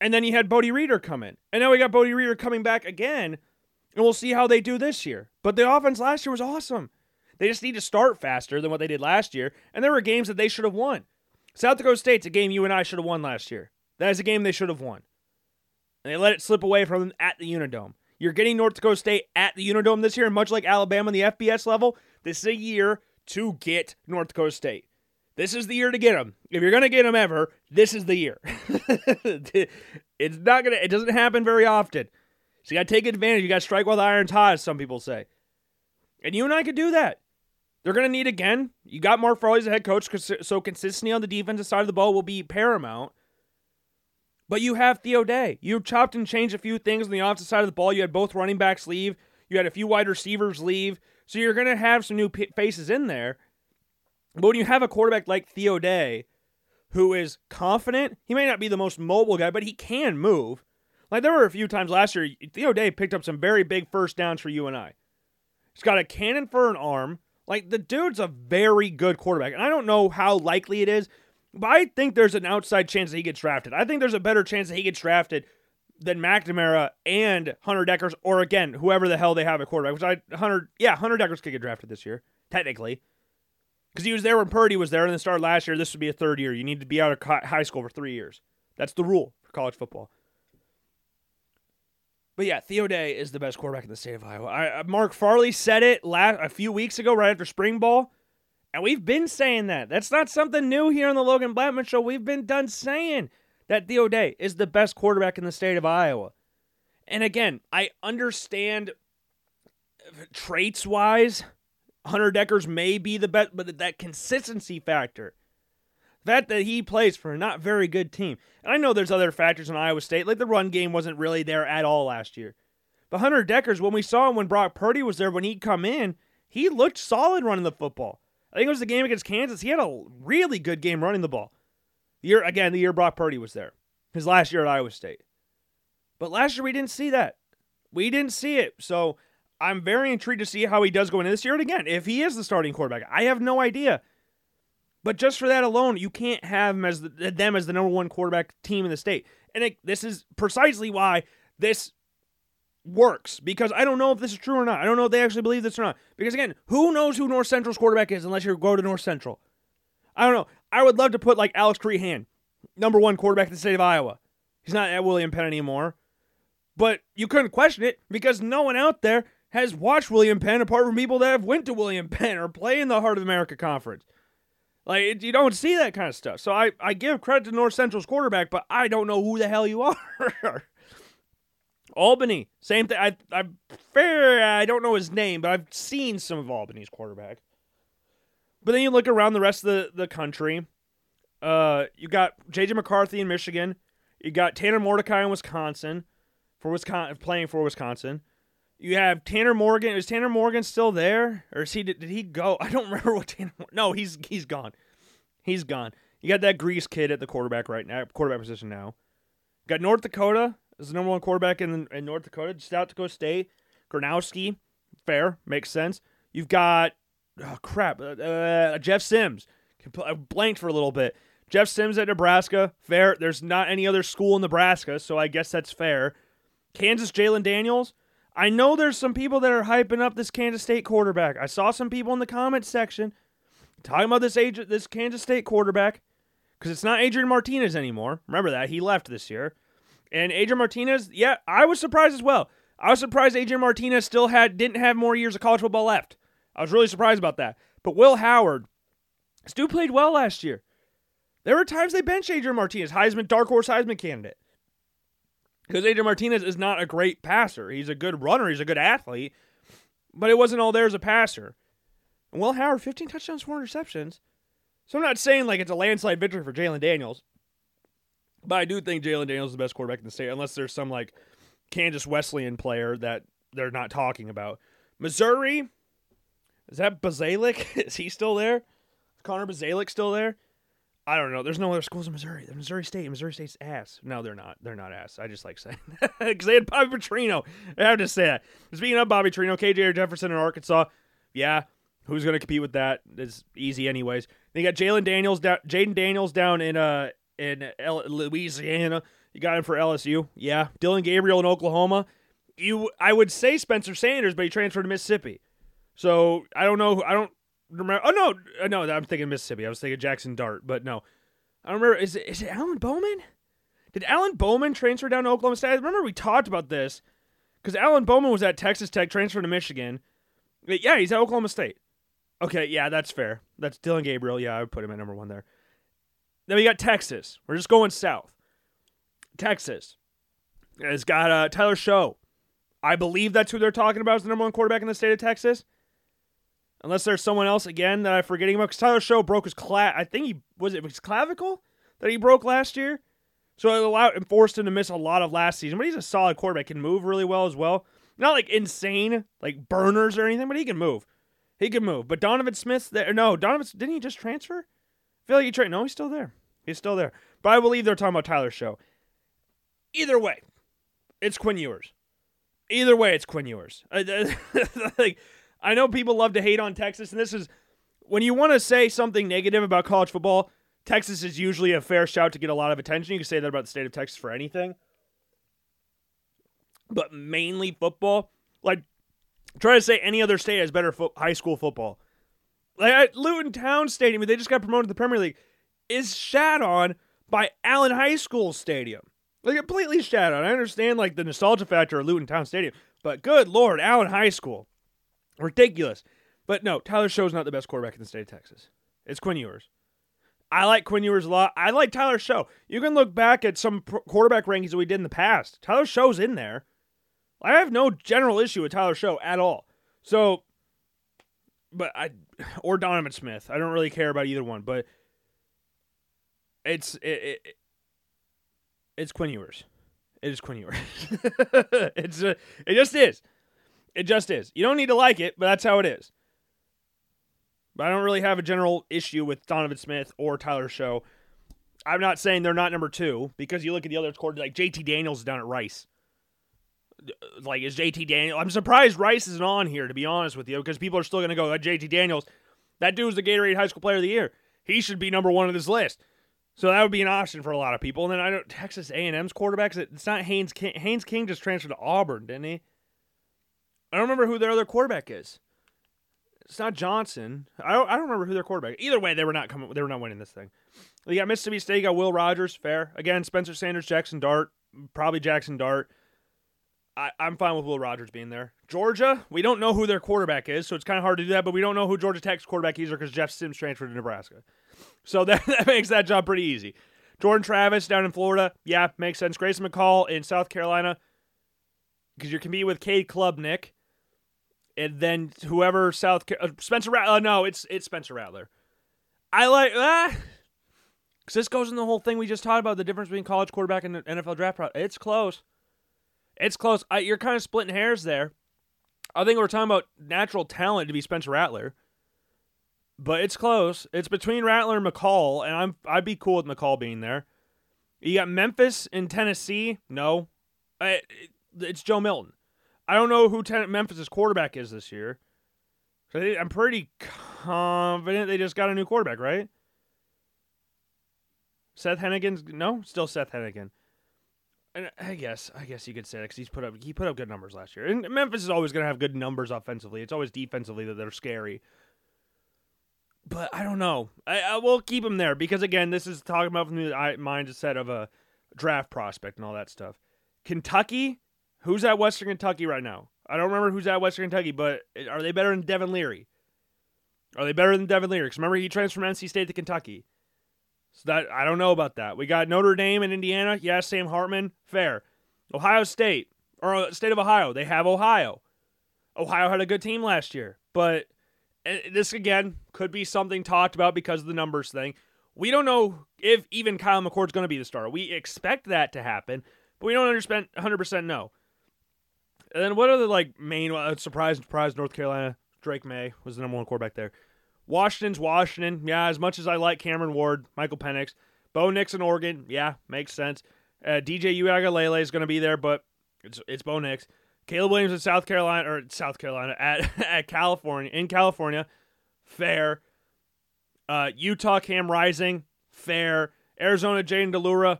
And then you had Bodie Reeder come in. And now we got Bodie Reeder coming back again, and we'll see how they do this year. But the offense last year was awesome. They just need to start faster than what they did last year. And there were games that they should have won. South Dakota State's a game you and I should have won last year. That is a game they should have won. And they let it slip away from them at the Unidome. You're getting North Dakota State at the Unidome this year, and much like Alabama on the FBS level, this is a year to get North Dakota State. This is the year to get them. If you're going to get them ever, this is the year. it's not going to, it doesn't happen very often. So you got to take advantage. You got to strike while the iron's hot, as some people say. And you and I could do that. They're going to need again. You got Mark Farley as a head coach, so consistency on the defensive side of the ball will be paramount. But you have Theo Day. You chopped and changed a few things on the offensive side of the ball. You had both running backs leave. You had a few wide receivers leave. So you're going to have some new faces in there. But when you have a quarterback like Theo Day, who is confident, he may not be the most mobile guy, but he can move. Like there were a few times last year, Theo Day picked up some very big first downs for you and I. He's got a cannon for an arm. Like the dude's a very good quarterback. And I don't know how likely it is, but I think there's an outside chance that he gets drafted. I think there's a better chance that he gets drafted than McNamara and Hunter Dekkers, or again, whoever the hell they have at quarterback. Which I Hunter, yeah, Hunter Dekkers could get drafted this year, technically. Because he was there when Purdy was there and then started last year. This would be a third year. You need to be out of high school for three years. That's the rule for college football. But yeah, Theo Day is the best quarterback in the state of Iowa. I, uh, Mark Farley said it last a few weeks ago, right after spring ball, and we've been saying that. That's not something new here on the Logan Blackman Show. We've been done saying that Theo Day is the best quarterback in the state of Iowa. And again, I understand uh, traits wise, Hunter Dekkers may be the best, but that consistency factor fact that he plays for a not very good team. And I know there's other factors in Iowa State, like the run game wasn't really there at all last year. But Hunter Dekkers, when we saw him when Brock Purdy was there, when he'd come in, he looked solid running the football. I think it was the game against Kansas. He had a really good game running the ball. The year again, the year Brock Purdy was there. His last year at Iowa State. But last year we didn't see that. We didn't see it. So I'm very intrigued to see how he does go into this year. And again, if he is the starting quarterback, I have no idea. But just for that alone, you can't have them as the, them as the number one quarterback team in the state. And it, this is precisely why this works because I don't know if this is true or not. I don't know if they actually believe this or not. Because again, who knows who North Central's quarterback is unless you go to North Central? I don't know. I would love to put like Alex Crehan, number one quarterback in the state of Iowa. He's not at William Penn anymore. But you couldn't question it because no one out there has watched William Penn apart from people that have went to William Penn or play in the Heart of America Conference. Like you don't see that kind of stuff. So I, I give credit to North Central's quarterback, but I don't know who the hell you are. Albany, same thing. I I fair I don't know his name, but I've seen some of Albany's quarterback. But then you look around the rest of the, the country. Uh, you got JJ McCarthy in Michigan. You got Tanner Mordecai in Wisconsin for Wisconsin playing for Wisconsin. You have Tanner Morgan. Is Tanner Morgan still there, or is he? Did, did he go? I don't remember what Tanner. No, he's he's gone. He's gone. You got that Grease kid at the quarterback right now, quarterback position now. Got North Dakota. is the number one quarterback in, in North Dakota. South Dakota State. Gronowski, fair, makes sense. You've got, oh crap, uh, uh, Jeff Sims. I blanked for a little bit. Jeff Sims at Nebraska, fair. There's not any other school in Nebraska, so I guess that's fair. Kansas Jalon Daniels. I know there's some people that are hyping up this Kansas State quarterback. I saw some people in the comments section talking about this age, this Kansas State quarterback because it's not Adrian Martinez anymore. Remember that he left this year, and Adrian Martinez. Yeah, I was surprised as well. I was surprised Adrian Martinez still had didn't have more years of college football left. I was really surprised about that. But Will Howard, Stu played well last year. There were times they benched Adrian Martinez, Heisman dark horse Heisman candidate. Because Adrian Martinez is not a great passer. He's a good runner, he's a good athlete, but it wasn't all there as a passer. And Will Howard, 15 touchdowns, four interceptions. So I'm not saying like it's a landslide victory for Jalon Daniels, but I do think Jalon Daniels is the best quarterback in the state, unless there's some like Kansas Wesleyan player that they're not talking about. Missouri, is that Bazelak? is he still there? Is Connor Bazelak still there? I don't know. There's no other schools in Missouri. They're Missouri State. Missouri State's ass. No, they're not. They're not ass. I just like saying that because they had Bobby Petrino. I have to say that. Speaking of Bobby Petrino, KJ Jefferson in Arkansas. Yeah, who's going to compete with that? It's easy, anyways. They got Jalen Daniels down, Jayden Daniels down in uh in L- Louisiana. You got him for LSU. Yeah, Dillon Gabriel in Oklahoma. You, I would say Spencer Sanders, but he transferred to Mississippi. So I don't know. I don't remember. Oh no, uh, no, I'm thinking Mississippi. I was thinking Jackson Dart, but no, I don't remember. Is it is it Alan Bowman? Did Alan Bowman transfer down to Oklahoma State? I remember we talked about this because Alan Bowman was at Texas Tech, transferred to Michigan. Yeah, he's at Oklahoma State. Okay, yeah, that's fair. That's Dillon Gabriel. Yeah, I would put him at number one there. Then we got Texas. We're just going south. Texas has got uh, Tyler Shough. I believe that's who they're talking about as the number one quarterback in the state of Texas. Unless there's someone else again that I'm forgetting about. Because Tyler Shough broke his clav. I think he was it his clavicle that he broke last year. So it allowed and forced him to miss a lot of last season. But he's a solid quarterback. Can move really well as well. Not like insane, like burners or anything, but he can move. He can move. But Donovan Smith there no, Donovan didn't he just transfer? I feel like he trained. No, he's still there. He's still there. But I believe they're talking about Tyler Shough. Either way, it's Quinn Ewers. Either way, it's Quinn Ewers. like, I know people love to hate on Texas, and this is when you want to say something negative about college football. Texas is usually a fair shout to get a lot of attention. You can say that about the state of Texas for anything, but mainly football. Like, try to say any other state has better fo- high school football. Like at Luton Town Stadium, they just got promoted to the Premier League, is shat on by Allen High School Stadium. Like completely shat on. I understand like the nostalgia factor of Luton Town Stadium, but good lord, Allen High School, ridiculous. But no, Tyler Shough is not the best quarterback in the state of Texas. It's Quinn Ewers. I like Quinn Ewers a lot. I like Tyler Shough. You can look back at some quarterback rankings that we did in the past. Tyler Shough's in there. I have no general issue with Tyler Shough at all. So, but I or Donovan Smith. I don't really care about either one. But it's it, it it's Quinn Ewers. It is Quinn Ewers. it's a, it just is. It just is. You don't need to like it, but that's how it is. But I don't really have a general issue with Donovan Smith or Tyler Shough. I'm not saying they're not number two because you look at the other quarter like JT Daniels down at Rice. Like is JT Daniels? I'm surprised Rice isn't on here to be honest with you because people are still going to go JT Daniels. That dude's the Gatorade High School Player of the Year. He should be number one on this list. So that would be an option for a lot of people. And then I don't Texas A&M's quarterbacks. It's not Haynes King. Haynes King just transferred to Auburn, didn't he? I don't remember who their other quarterback is. It's not Johnson. I don't. I don't remember who their quarterback. Either way, they were not coming. They were not winning this thing. You got Mississippi State. You got Will Rogers. Fair again. Spencer Sanders, Jackson Dart. Probably Jackson Dart. I, I'm fine with Will Rogers being there. Georgia. We don't know who their quarterback is, so it's kind of hard to do that. But we don't know who Georgia Tech's quarterback is because Jeff Sims transferred to Nebraska. So that, that makes that job pretty easy. Jordan Travis down in Florida, yeah, makes sense. Grayson McCall in South Carolina, because you're competing with Cade Klubnik, and then whoever South uh, Spencer Rattler. Uh, no, it's it's Spencer Rattler. I like ah, because this goes in the whole thing we just talked about the difference between college quarterback and NFL draft. Pro- it's close. It's close. I, you're kind of splitting hairs there. I think we're talking about natural talent to be Spencer Rattler but it's close. It's between Rattler and McCall, and I'm I'd be cool with McCall being there. You got Memphis in Tennessee. No, I, it's Joe Milton. I don't know who ten- Memphis' quarterback is this year. I'm pretty confident they just got a new quarterback, right? Seth Henigan's no, still Seth Henigan. And I guess I guess you could say that because he's put up he put up good numbers last year. And Memphis is always going to have good numbers offensively. It's always defensively that they're scary. But I don't know. I, I will keep him there because again, this is talking about from the mindset of a draft prospect and all that stuff. Kentucky, who's at Western Kentucky right now? I don't remember who's at Western Kentucky, but are they better than Devin Leary? Are they better than Devin Leary? Because remember he transferred from NC State to Kentucky. So that I don't know about that. We got Notre Dame and Indiana. Yeah, Sam Hartman, fair. Ohio State or uh, State of Ohio, they have Ohio. Ohio had a good team last year, but eh, this again could be something talked about because of the numbers thing. We don't know if even Kyle McCord's going to be the starter. We expect that to happen, but we don't understand 100% know. And then what are the like main uh, surprise surprise North Carolina Drake Maye was the number one quarterback there. Washington's Washington. Yeah, as much as I like Cameron Ward, Michael Penix, Bo Nix in Oregon. Yeah, makes sense. Uh, DJ Uiagalelei is going to be there, but it's it's Bo Nix. Caleb Williams in South Carolina or South Carolina at at California in California, fair. Uh, Utah Cam Rising, fair. Arizona Jayden de Laura,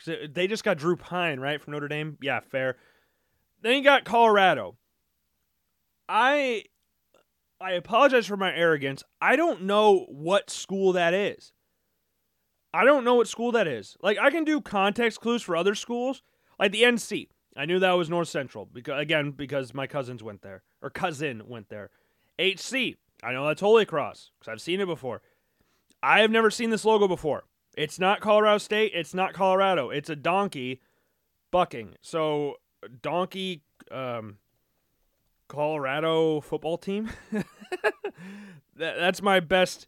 fair. They just got Drew Pyne right from Notre Dame. Yeah, fair. Then you got Colorado. I I apologize for my arrogance. I don't know what school that is. I don't know what school that is. Like I can do context clues for other schools, like the NC. I knew that was North Central because again because my cousins went there or cousin went there. HC. I know that's Holy Cross because I've seen it before. I have never seen this logo before. It's not Colorado State. It's not Colorado. It's a donkey bucking. So donkey um, Colorado football team. that, that's my best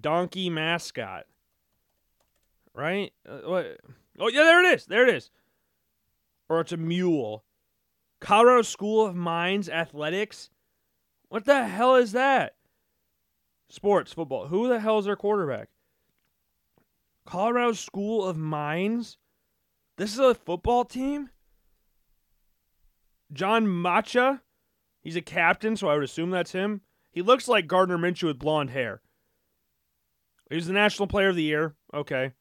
donkey mascot. Right? Uh, what? Oh, yeah, there it is. There it is. Or it's a mule. Colorado School of Mines Athletics. What the hell is that? Sports, football. Who the hell is their quarterback? Colorado School of Mines? This is a football team? John Matocha? He's a captain, so I would assume that's him. He looks like Gardner Minshew with blonde hair. He's the National Player of the Year. Okay.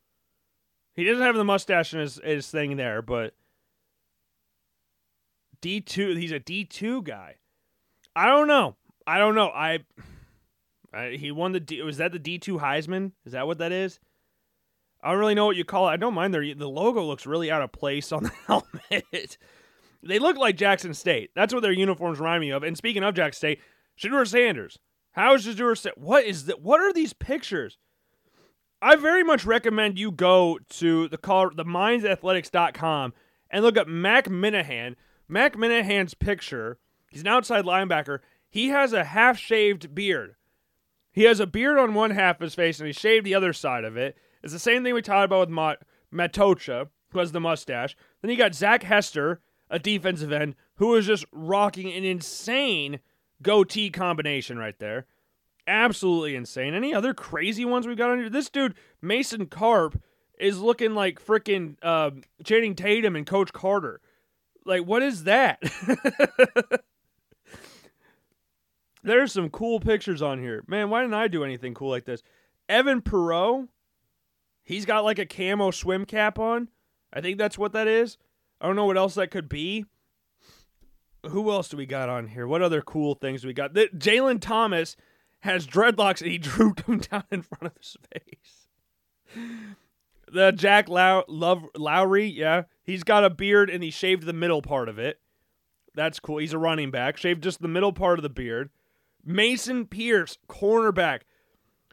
He doesn't have the mustache in his, his thing there, but D2, he's a D2 guy. I don't know. I don't know. I, I he won the D, was that the D2 Heisman? Is that what that is? I don't really know what you call it. I don't mind their the logo looks really out of place on the helmet. They look like Jackson State. That's what their uniforms remind me of. And speaking of Jackson State, Shedeur Sanders. How is Shedeur Sanders? What is that? What are these pictures? I very much recommend you go to the call the minesathletics.com and look up Mac Minahan. Mac Minahan's picture. He's an outside linebacker. He has a half shaved beard. He has a beard on one half of his face and he shaved the other side of it. It's the same thing we talked about with Mat- Matocha, who has the mustache. Then you got Zach Hester, a defensive end who is just rocking an insane goatee combination right there. Absolutely insane. Any other crazy ones we got on here? This dude, Mason Carp, is looking like freaking uh, Channing Tatum and Coach Carter. Like, what is that? There's some cool pictures on here. Man, why didn't I do anything cool like this? Evan Perot, he's got like a camo swim cap on. I think that's what that is. I don't know what else that could be. Who else do we got on here? What other cool things do we got? Jalen Thomas has dreadlocks and he drooped them down in front of his face. The Jack Low- Love- Lowry, yeah, he's got a beard and he shaved the middle part of it. That's cool. He's a running back. Shaved just the middle part of the beard. Mason Pierce, cornerback.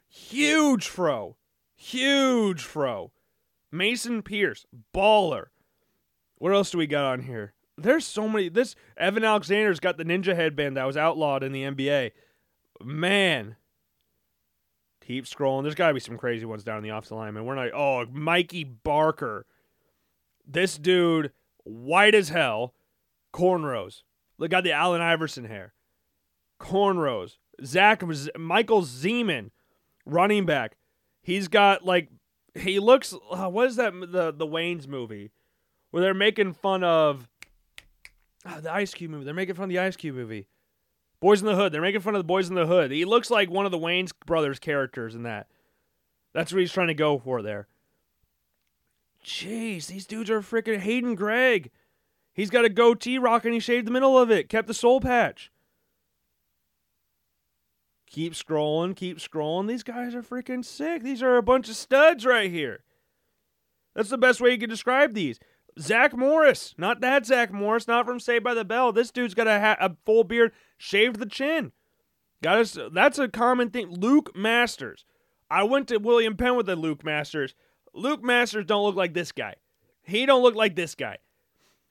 Huge fro. Huge fro. Mason Pierce, baller. What else do we got on here? There's so many. This Evan Alexander's got the ninja headband that was outlawed in the NBA. Man. Keep scrolling. There's got to be some crazy ones down in the offensive line, man. We're not. Oh, Mikey Barker. This dude, white as hell, cornrows. Look, got the Allen Iverson hair. Cornrows. Zach Michael Zeman, running back. He's got like he looks. Uh, what is that? The the Wayans movie where they're making fun of uh, the Ice Cube movie. They're making fun of the Ice Cube movie. Boys in the Hood. They're making fun of the Boys in the Hood. He looks like one of the Wayans brothers characters in that. That's what he's trying to go for there. Jeez, these dudes are freaking Hayden Gregg. He's got a goatee rock and he shaved the middle of it, kept the soul patch. Keep scrolling, keep scrolling. These guys are freaking sick. These are a bunch of studs right here. That's the best way you can describe these. Zach Morris, not that Zach Morris, not from Saved by the Bell. This dude's got a, ha- a full beard, shaved the chin. Got us. That's a common thing. Luke Masters. I went to William Penn with the Luke Masters. Luke Masters don't look like this guy. He don't look like this guy.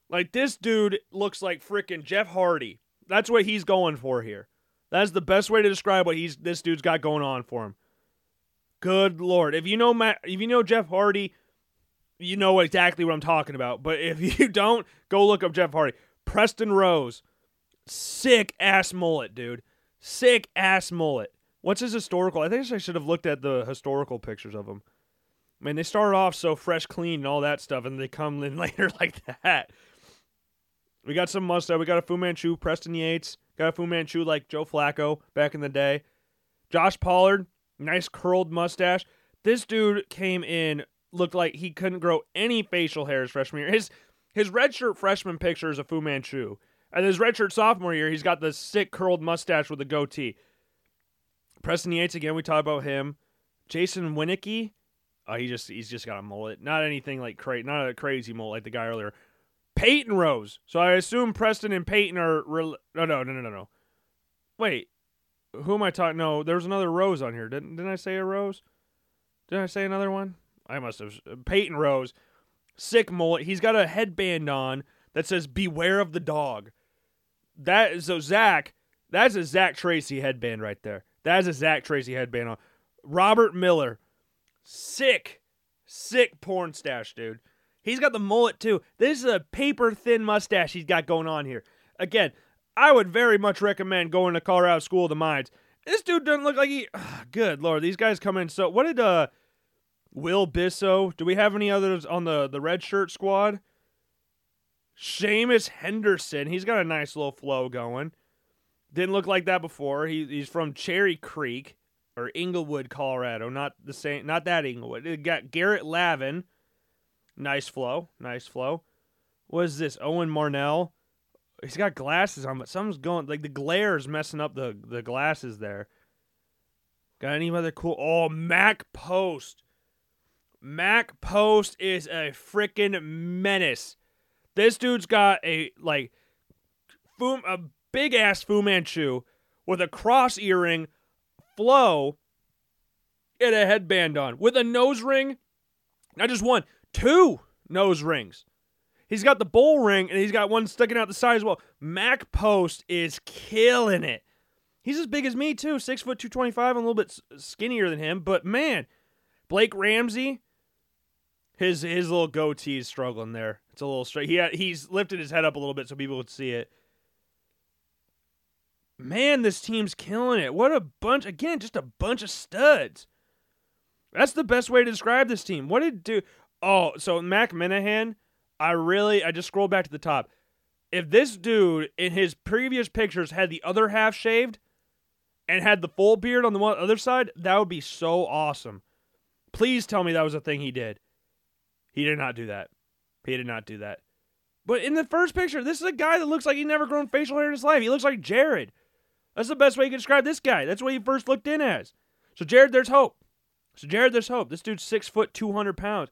Like this dude looks like freaking Jeff Hardy. That's what he's going for here. That's the best way to describe what he's this dude's got going on for him. Good lord. If you know Matt if you know Jeff Hardy, you know exactly what I'm talking about. But if you don't, go look up Jeff Hardy. Preston Rose. Sick ass mullet, dude. Sick ass mullet. What's his historical? I think I should have looked at the historical pictures of him. Man, they started off so fresh, clean, and all that stuff, and they come in later like that. We got some mustache. We got a Fu Manchu, Preston Yates. Got a Fu Manchu like Joe Flacco back in the day. Josh Pollard, nice curled mustache. This dude came in, looked like he couldn't grow any facial hairs freshman year. His his redshirt freshman picture is a Fu Manchu. And his redshirt sophomore year, he's got the sick curled mustache with a goatee. Preston Yates again, we talked about him. Jason Winicki, uh, he just he's just got a mullet, not anything like crazy, not a crazy mullet like the guy earlier. Peyton Rose. So I assume Preston and Peyton are. Re- no, no, no, no, no. Wait, who am I talking? No, there's another Rose on here. Didn't didn't I say a Rose? Did I say another one? I must have. Peyton Rose, sick mullet. He's got a headband on that says "Beware of the dog." That so Zach. That's a Zach Tracy headband right there. That's a Zach Tracy headband on. Robert Miller, sick, sick porn stash, dude. He's got the mullet too. This is a paper thin mustache he's got going on here. Again, I would very much recommend going to Colorado School of the Mines. This dude doesn't look like he. Good lord, these guys come in so. What did uh, Will Bisso? Do we have any others on the the red shirt squad? Seamus Henderson. He's got a nice little flow going. Didn't look like that before. He, he's from Cherry Creek or Englewood, Colorado. Not the same. Not that Englewood. It got Garrett Lavin. Nice flow. Nice flow. What is this? Owen Marnell. He's got glasses on, but something's going like the glare is messing up the the glasses there. Got any other cool? Oh, Mac Post. Mac Post is a freaking menace. This dude's got a like, a big ass Fu Manchu with a cross earring, flow, and a headband on with a nose ring. Not just one, two nose rings. He's got the bull ring and he's got one sticking out the side as well. Mac Post is killing it. He's as big as me too, six foot two twenty five. I'm a little bit skinnier than him, but man, Blake Ramsey, his his little goatee is struggling there. It's a little straight. He he's lifted his head up a little bit so people would see it. Man, this team's killing it. What a bunch again, just a bunch of studs. That's the best way to describe this team. What did do? Oh, so Mac Minahan, I really I just scrolled back to the top. If this dude in his previous pictures had the other half shaved and had the full beard on the one other side, that would be so awesome. Please tell me that was a thing he did. He did not do that. He did not do that. But in the first picture, this is a guy that looks like he never grown facial hair in his life. He looks like Jared. That's the best way you can describe this guy. That's what he first looked in as. So Jared, there's hope. So Jared, there's hope. This dude's six foot, two hundred pounds.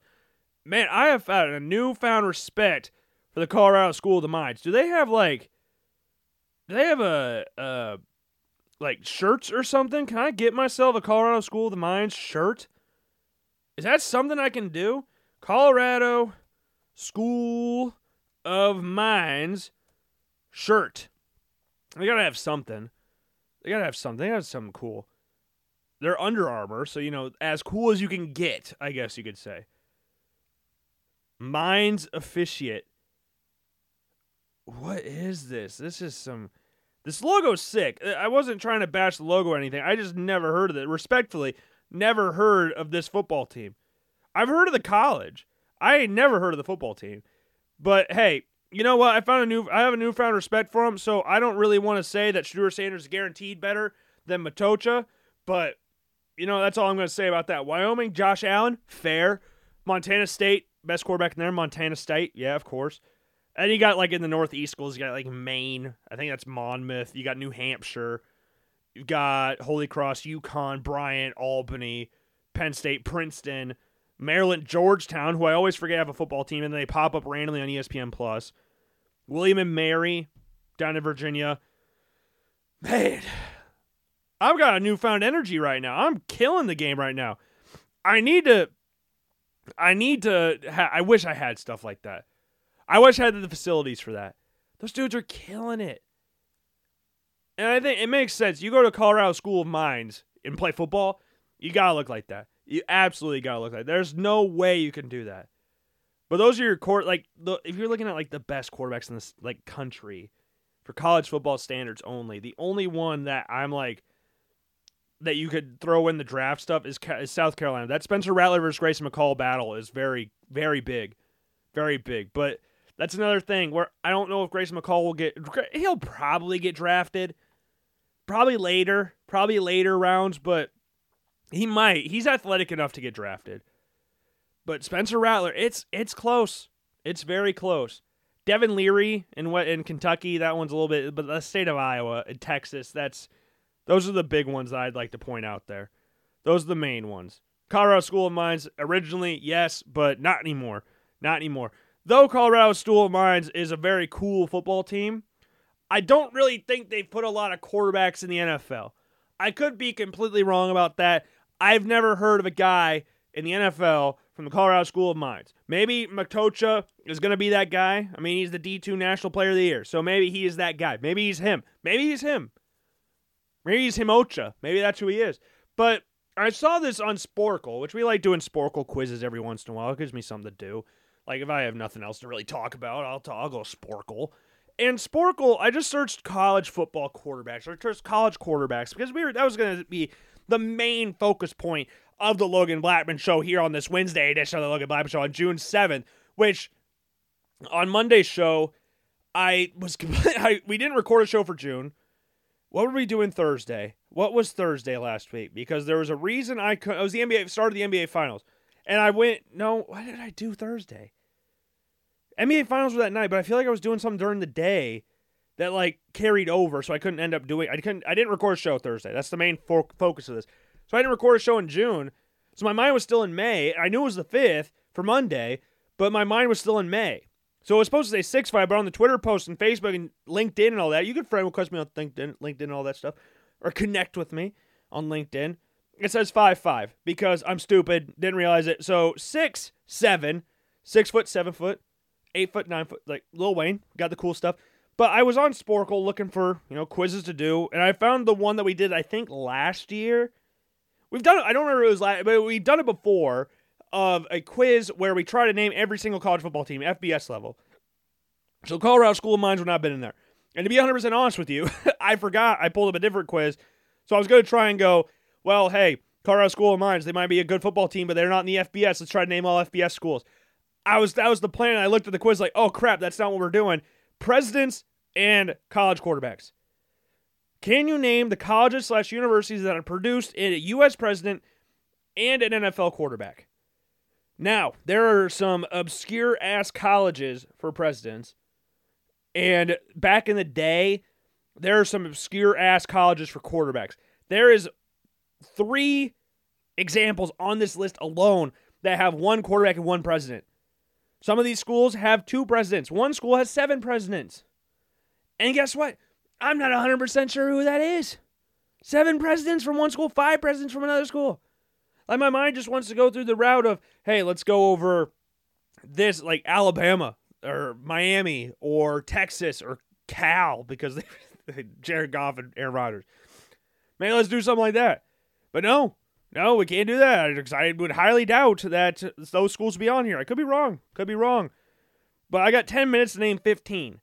Man, I have found a newfound respect for the Colorado School of the Mines. Do they have like, do they have a uh, like shirts or something? Can I get myself a Colorado School of the Mines shirt? Is that something I can do? Colorado School of Mines shirt. They gotta have something. They gotta have something. They gotta have something cool. They're Under Armour, so you know, as cool as you can get, I guess you could say. Mines officiate. What is this? This is some. This logo's sick. I wasn't trying to bash the logo or anything. I just never heard of it. Respectfully, never heard of this football team. I've heard of the college. I ain't never heard of the football team. But hey, you know what? I found a new I have a newfound respect for him, so I don't really want to say that Shedeur Sanders is guaranteed better than Matocha, but you know, that's all I'm going to say about that. Wyoming, Josh Allen, fair. Montana State, best quarterback in there. Montana State, yeah, of course. And you got like in the Northeast schools, you got like Maine. I think that's Monmouth. You got New Hampshire. You've got Holy Cross, UConn, Bryant, Albany, Penn State, Princeton, Maryland, Georgetown, who I always forget have a football team, and they pop up randomly on ESPN Plus. William and Mary down in Virginia. Man, I've got a newfound energy right now. I'm killing the game right now. I need to. I need to. Ha- I wish I had stuff like that. I wish I had the facilities for that. Those dudes are killing it. And I think it makes sense. You go to Colorado School of Mines and play football, you gotta look like that. You absolutely gotta look like that. There's no way you can do that. But those are your court like the if you're looking at like the best quarterbacks in this like country for college football standards only, the only one that I'm like that you could throw in the draft stuff is, is South Carolina. That Spencer Rattler versus Grayson McCall battle is very very big, very big. But that's another thing where I don't know if Grayson McCall will get. He'll probably get drafted, probably later, probably later rounds, but he might. He's athletic enough to get drafted. But Spencer Rattler, it's it's close. It's very close. Devin Leary in what in Kentucky, that one's a little bit, but the state of Iowa and Texas, that's those are the big ones that I'd like to point out there. Those are the main ones. Colorado School of Mines originally, yes, but not anymore. Not anymore. Though Colorado School of Mines is a very cool football team, I don't really think they've put a lot of quarterbacks in the NFL. I could be completely wrong about that. I've never heard of a guy in the NFL from the Colorado School of Mines. Maybe Matocha is going to be that guy. I mean, he's the D2 National Player of the Year, so maybe he is that guy. Maybe he's him. Maybe he's him. Maybe he's Himocha. Maybe that's who he is. But I saw this on Sporcle, which we like doing Sporcle quizzes every once in a while. It gives me something to do. Like if I have nothing else to really talk about, I'll talk, I'll go Sporcle. And Sporcle, I just searched college football quarterbacks or just college quarterbacks because we were that was going to be the main focus point of the Logan Blackman show here on this Wednesday edition of the Logan Blackman show on June 7th, which on Monday's show I was I, we didn't record a show for June. What were we doing Thursday? What was Thursday last week? Because there was a reason I could. It was the NBA started the NBA Finals, and I went. No, what did I do Thursday? NBA Finals were that night, but I feel like I was doing something during the day that like carried over, so I couldn't end up doing. I couldn't. I didn't record a show Thursday. That's the main fo- focus of this. So I didn't record a show in June. So my mind was still in May. I knew it was the fifth for Monday, but my mind was still in May. So it was supposed to say six five, but on the Twitter post and Facebook and LinkedIn and all that, you can friend request me on LinkedIn, LinkedIn and all that stuff, or connect with me on LinkedIn. It says five five because I'm stupid, didn't realize it. So six seven, six foot, seven foot, eight foot, nine foot, like Lil Wayne, got the cool stuff. But I was on Sporcle looking for you know quizzes to do, and I found the one that we did I think last year. We've done it. I don't remember it was last, but we've done it before of a quiz where we try to name every single college football team, FBS level. So Colorado School of Mines would not have been in there. And to be 100% honest with you, I forgot I pulled up a different quiz. So I was going to try and go, well, hey, Colorado School of Mines, they might be a good football team, but they're not in the FBS. Let's try to name all FBS schools. I was that was the plan. I looked at the quiz like, oh crap, that's not what we're doing. Presidents and college quarterbacks. Can you name the colleges slash universities that have produced a U.S. president and an NFL quarterback? Now, there are some obscure ass colleges for presidents. And back in the day, there are some obscure ass colleges for quarterbacks. There is three examples on this list alone that have one quarterback and one president. Some of these schools have two presidents. One school has seven presidents. And guess what? I'm not 100% sure who that is. Seven presidents from one school, five presidents from another school. Like my mind just wants to go through the route of, hey, let's go over this like Alabama or Miami or Texas or Cal because they, Jared Goff and Aaron Rodgers. Man, let's do something like that. But no, no, we can't do that. I would highly doubt that those schools be on here. I could be wrong. Could be wrong. But I got 10 minutes to name 15.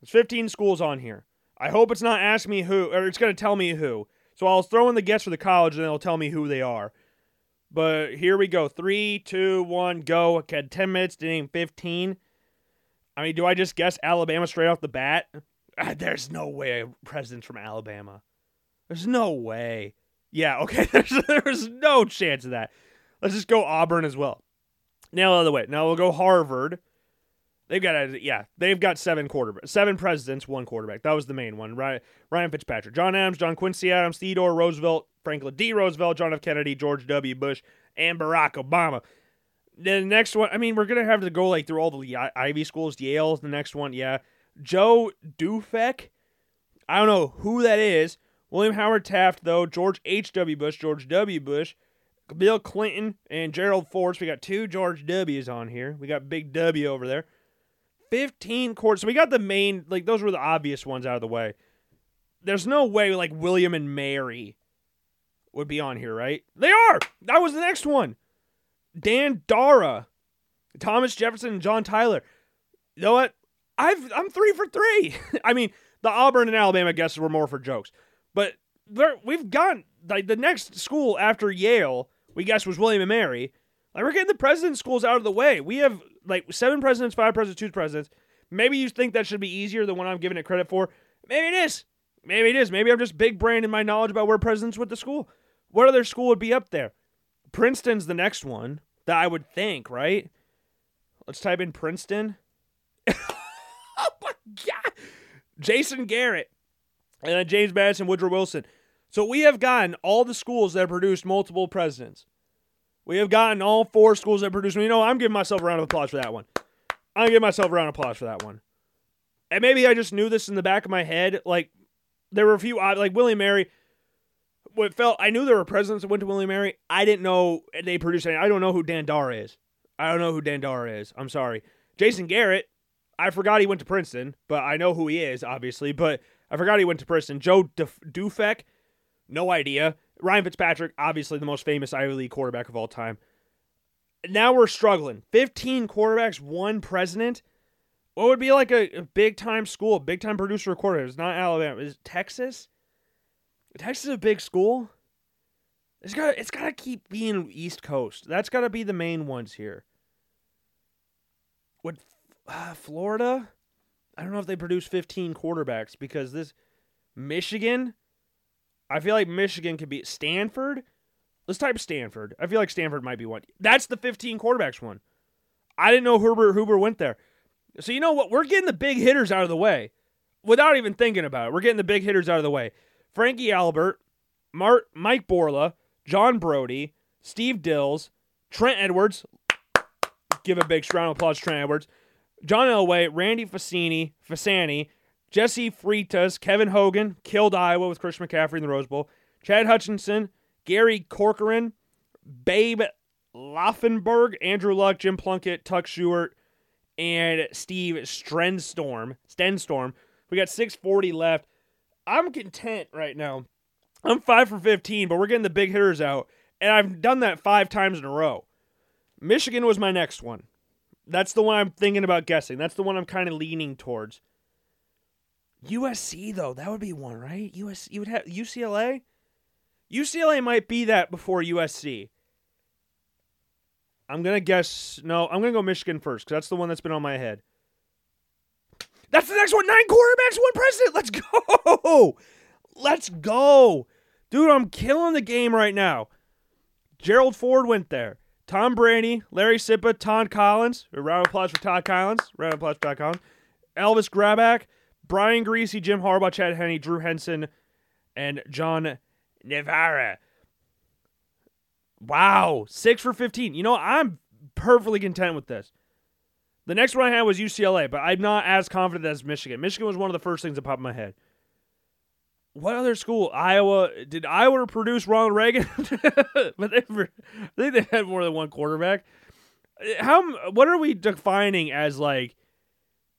There's 15 schools on here. I hope it's not asking me who, or it's going to tell me who. So I'll throw in the guess for the college and it'll tell me who they are. But here we go. Three, two, one, go. Okay, 10 minutes to name 15. I mean, do I just guess Alabama straight off the bat? Ah, There's no way a president's from Alabama. There's no way. Yeah, okay. There's, there's no chance of that. Let's just go Auburn as well. Now, the way. Now we'll go Harvard. They've got a, yeah, they've got seven quarterbacks, seven presidents, one quarterback. That was the main one. Ryan, Ryan Fitzpatrick, John Adams, John Quincy Adams, Theodore Roosevelt, Franklin D. Roosevelt, John F. Kennedy, George W. Bush, and Barack Obama. The next one, I mean, we're gonna have to go like through all the Ivy schools. Yale's the next one, yeah. Joe Dufek, I don't know who that is. William Howard Taft, though. George H. W. Bush, George W. Bush, Bill Clinton, and Gerald Ford. So we got two George W's on here. We got Big W over there. 15 courts. So we got the main, like, those were the obvious ones out of the way. There's no way, like, William and Mary would be on here, right? They are. That was the next one. Dan Darragh, Thomas Jefferson, and John Tyler. You know what? I've I'm three for three. I mean, the Auburn and Alabama guesses were more for jokes, but we've got like the next school after Yale. We guess was William and Mary. Like we're getting the president schools out of the way. We have like seven presidents, five presidents, two presidents. Maybe you think that should be easier than what I'm giving it credit for. Maybe it is. Maybe it is. Maybe I'm just big brain in my knowledge about where presidents went to school. What other school would be up there? Princeton's the next one that I would think, right? Let's type in Princeton. oh my god. Jason Garrett. And then James Madison, Woodrow Wilson. So we have gotten all the schools that produced multiple presidents. We have gotten all four schools that produce. You know, I'm giving myself a round of applause for that one. I'm giving myself a round of applause for that one. And maybe I just knew this in the back of my head. Like there were a few uh, like William Mary. What felt I knew there were presidents that went to William Mary. I didn't know they produced any. I don't know who Dan Darragh is. I don't know who Dan Darragh is. I'm sorry. Jason Garrett. I forgot he went to Princeton, but I know who he is, obviously. But I forgot he went to Princeton. Joe Duf- Dufek. No idea. Ryan Fitzpatrick, obviously the most famous Ivy League quarterback of all time. Now we're struggling. 15 quarterbacks, one president. What would be like a, a big time school, big time producer of quarterbacks? It's not Alabama. Is Texas? Texas is a big school. It's got it's got to keep being East Coast. That's got to be the main ones here. Would uh, Florida? I don't know if they produce 15 quarterbacks because this Michigan. I feel like Michigan could be Stanford. Let's type Stanford. I feel like Stanford might be one. That's the 15 quarterbacks one. I didn't know Herbert Hoover went there. So you know what? We're getting the big hitters out of the way without even thinking about it. We're getting the big hitters out of the way. Frankie Albert, Mart, Mike Boryla, John Brodie, Steve Dils, Trent Edwards. Give a big round of applause, Trent Edwards. John Elway, Randy Fasini, Fasani, Jesse Freitas, Kevin Hogan, killed Iowa with Chris McCaffrey in the Rose Bowl, Chad Hutchinson, Gary Corcoran, Babe Laufenberg, Andrew Luck, Jim Plunkett, Tuck Shewart, and Steve Strenstorm. Stenstrom. We got 640 left. I'm content right now. I'm five for 15, but we're getting the big hitters out, and I've done that five times in a row. Michigan was my next one. That's the one I'm thinking about guessing. That's the one I'm kind of leaning towards. USC though, that would be one, right? USC you would have UCLA. UCLA might be that before USC. I'm gonna guess no. I'm gonna go Michigan first because that's the one that's been on my head. That's the next one. Nine quarterbacks, one president. Let's go. Let's go, dude. I'm killing the game right now. Gerald Ford went there. Tom Brady, Larry Cipa, Todd Collins. A round of applause for Todd Collins. Round of applause for Todd Collins. Elvis Grbac, Brian Griese, Jim Harbaugh, Chad Henne, Drew Henson, and John Navarre. Wow, six for 15. You know, I'm perfectly content with this. The next one I had was UCLA, but I'm not as confident as Michigan. Michigan was one of the first things that popped in my head. What other school? Iowa. Did Iowa produce Ronald Reagan? but they, I think they had more than one quarterback. How? What are we defining as like?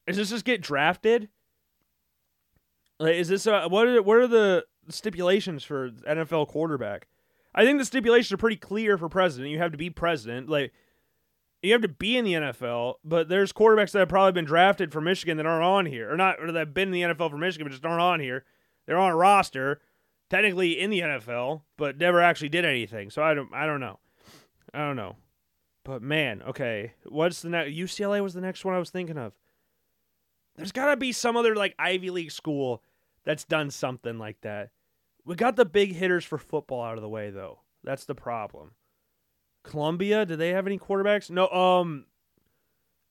Is this just get drafted? Like, is this a, what? Are, what are the stipulations for NFL quarterback? I think the stipulations are pretty clear for president. You have to be president. Like you have to be in the NFL, but there's quarterbacks that have probably been drafted for Michigan that aren't on here, or not, or that have been in the NFL for Michigan but just aren't on here. They're on a roster, technically in the NFL, but never actually did anything. So I don't, I don't know. I don't know. But man, okay. What's the next? UCLA was the next one I was thinking of. There's got to be some other like Ivy League school that's done something like that. We got the big hitters for football out of the way though. That's the problem. Columbia, do they have any quarterbacks? No, um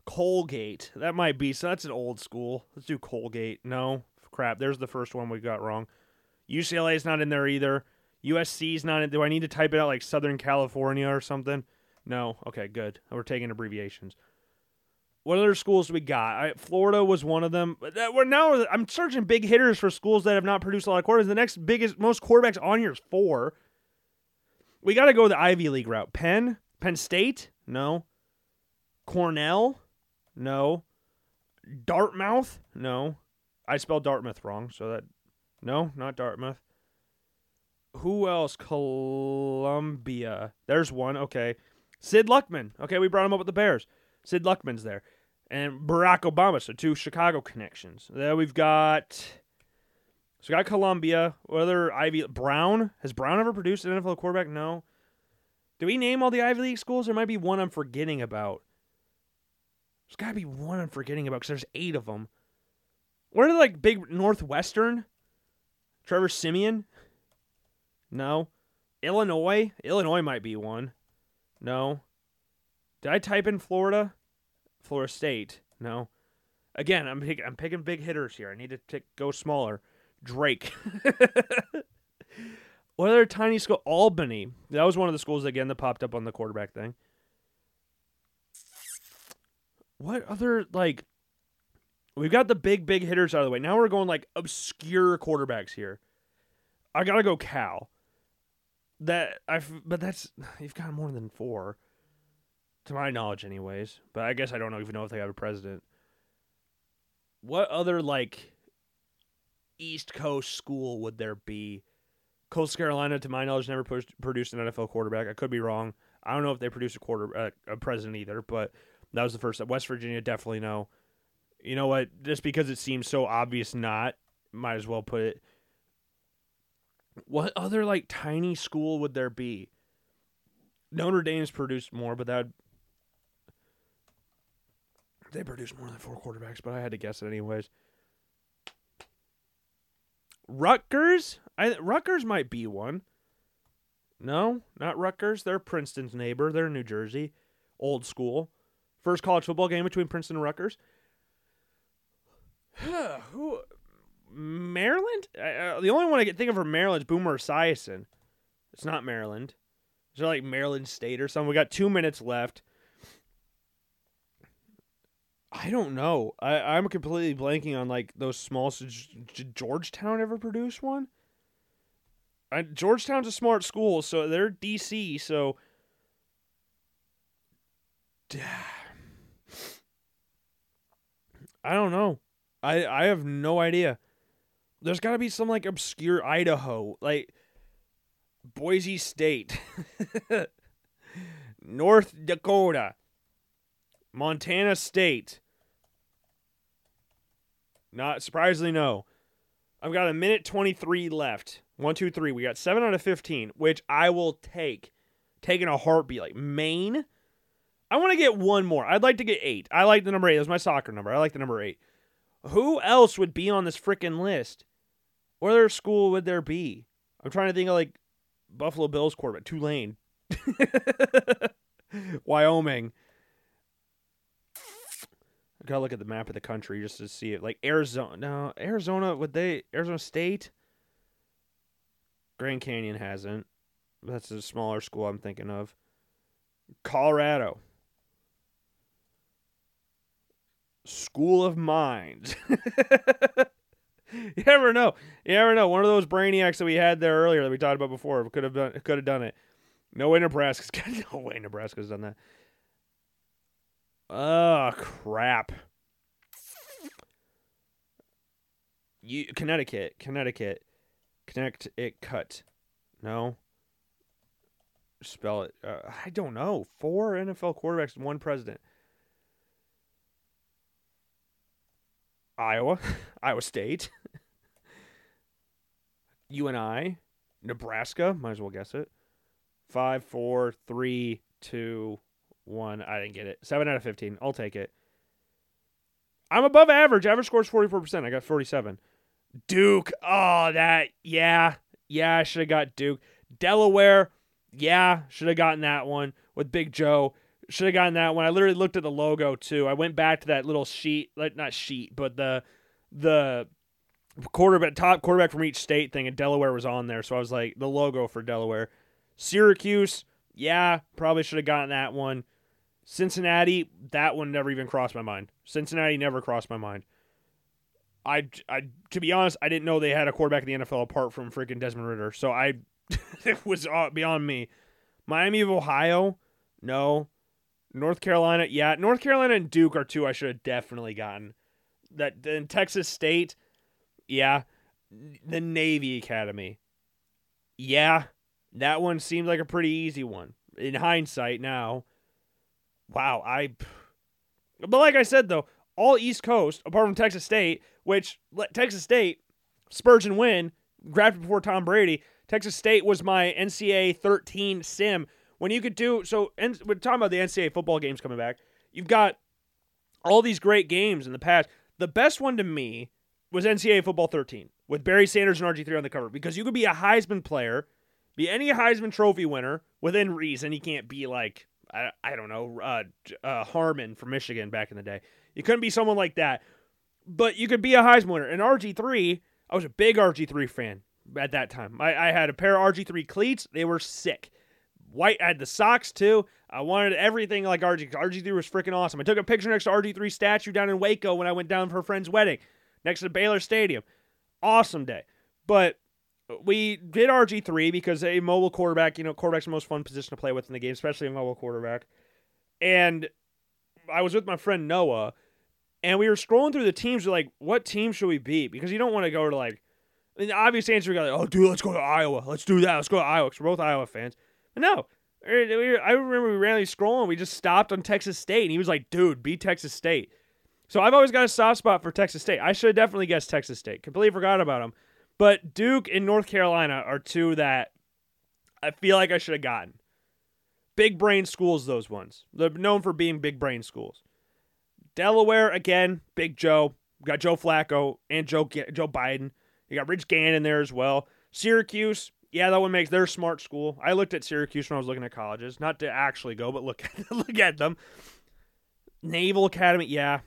Colgate. That might be. So that's an old school. Let's do Colgate. No. Crap. There's the first one we got wrong. UCLA is not in there either. USC is not in. Do I need to type it out like Southern California or something? No. Okay, good. We're taking abbreviations. What other schools do we got? I, Florida was one of them. That, we're now I'm searching big hitters for schools that have not produced a lot of quarterbacks. The next biggest, most quarterbacks on here is four. We got to go the Ivy League route. Penn, Penn State, no. Cornell, no. Dartmouth, no. I spelled Dartmouth wrong, so that no, not Dartmouth. Who else? Columbia. There's one. Okay. Sid Luckman. Okay, we brought him up with the Bears. Sid Luckman's there. And Barack Obama, so two Chicago connections. Then we've got so got Columbia. What other Ivy Brown? Has Brown ever produced an NFL quarterback? No. Do we name all the Ivy League schools? There might be one I'm forgetting about. There's got to be one I'm forgetting about because there's eight of them. What are the, like big Northwestern? Trevor Siemian? No. Illinois? Illinois might be one. No. Did I type in Florida? Florida State? No. Again, I'm pick, I'm picking big hitters here. I need to go smaller. Drake. what other tiny school? Albany. That was one of the schools again that popped up on the quarterback thing. What other like? We've got the big big hitters out of the way. Now we're going like obscure quarterbacks here. I gotta go Cal. That I but that's you've got more than four, to my knowledge, anyways. But I guess I don't even know if they have a president. What other like East Coast school would there be? Coastal Carolina, to my knowledge, never produced an NFL quarterback. I could be wrong. I don't know if they produced a quarter uh, a president either, but that was the first. West Virginia, definitely no. You know what? Just because it seems so obvious, not might as well put it. What other like tiny school would there be? Notre Dame's produced more, but that they produced more than four quarterbacks, but I had to guess it anyways. Rutgers? I Rutgers might be one. No, not Rutgers. They're Princeton's neighbor. They're New Jersey, old school. First college football game between Princeton and Rutgers. Who? Maryland? Uh, the only one I can think of for Maryland is Boomer Esiason. It's not Maryland. Is there like Maryland State or something? We got two minutes left. I don't know. I, I'm completely blanking on like those small. Did Georgetown ever produce one? I, Georgetown's a smart school, so they're DC. So I don't know. I I have no idea. There's got to be some like obscure Idaho, like Boise State, North Dakota, Montana State. Not surprisingly, no. I've got a minute 23 left. One, two, three. We got seven out of 15, which I will take. Taking a heartbeat. Like Maine. I want to get one more. I'd like to get eight. I like the number eight. That's my soccer number. I like the number eight. Who else would be on this freaking list? What other school would there be? I'm trying to think of like Buffalo Bills quarterback, Tulane, Wyoming. I gotta look at the map of the country just to see it. Like Arizona, no, Arizona. Would they? Arizona State. Grand Canyon hasn't. That's a smaller school I'm thinking of. Colorado. School of Mines. you never know. You never know. One of those brainiacs that we had there earlier that we talked about before could have done could have done it. No way Nebraska's no way Nebraska's done that. Oh crap. You Connecticut, Connecticut, connect it cut. No. Spell it. Uh, I don't know. Four NFL quarterbacks and one president. Iowa, Iowa State, you and I, Nebraska. Might as well guess it. Five, four, three, two, one. I didn't get it. Seven out of fifteen. I'll take it. I'm above average. Average score is 44%. I got 47. Duke. Oh, that. Yeah. Yeah, I should have got Duke. Delaware. Yeah, should have gotten that one with Big Joe. Should have gotten that one. I literally looked at the logo too. I went back to that little sheet, like not sheet, but the the quarterback top quarterback from each state thing and Delaware was on there. So I was like the logo for Delaware. Syracuse, yeah, probably should have gotten that one. Cincinnati, that one never even crossed my mind. Cincinnati never crossed my mind. I, I to be honest, I didn't know they had a quarterback in the NFL apart from freaking Desmond Ridder. So I it was uh, beyond me. Miami of Ohio, no. North Carolina, yeah. North Carolina and Duke are two I should have definitely gotten. That then Texas State, yeah. The Navy Academy, yeah. That one seemed like a pretty easy one in hindsight now. Wow, I. But like I said though, all East Coast apart from Texas State, which Texas State, Spergon Wynn, drafted before Tom Brady. Texas State was my NCAA 13 sim. When you could do so, and we're talking about the NCAA football games coming back. You've got all these great games in the past. The best one to me was NCAA football 13 with Barry Sanders and RG3 on the cover because you could be a Heisman player, be any Heisman Trophy winner within reason. You can't be like I, I don't know uh, uh, Harmon from Michigan back in the day. You couldn't be someone like that, but you could be a Heisman winner. And RG3, I was a big RG3 fan at that time. I, I had a pair of RG3 cleats. They were sick. White I had the socks too. I wanted everything like RG. RG3 was freaking awesome. I took a picture next to RG3 statue down in Waco when I went down for her friend's wedding, next to Baylor Stadium. Awesome day. But we did RG3 because a mobile quarterback, you know, quarterback's the most fun position to play with in the game, especially a mobile quarterback. And I was with my friend Noah, and we were scrolling through the teams. We're like, what team should we beat? Because you don't want to go to like, the obvious answer, we got like, oh, dude, let's go to Iowa. Let's do that. Let's go to Iowa. Cause we're both Iowa fans. But no, I remember we randomly scrolling. We just stopped on Texas State, and he was like, dude, beat Texas State. So I've always got a soft spot for Texas State. I should have definitely guessed Texas State. Completely forgot about them. But Duke and North Carolina are two that I feel like I should have gotten. Big brain schools, those ones. They're known for being big brain schools. Delaware, again, Big Joe. We got Joe Flacco and Joe Joe Biden. You got Rich Gannon there as well. Syracuse, yeah, that one makes their smart school. I looked at Syracuse when I was looking at colleges, not to actually go, but look look at them. Naval Academy, yeah,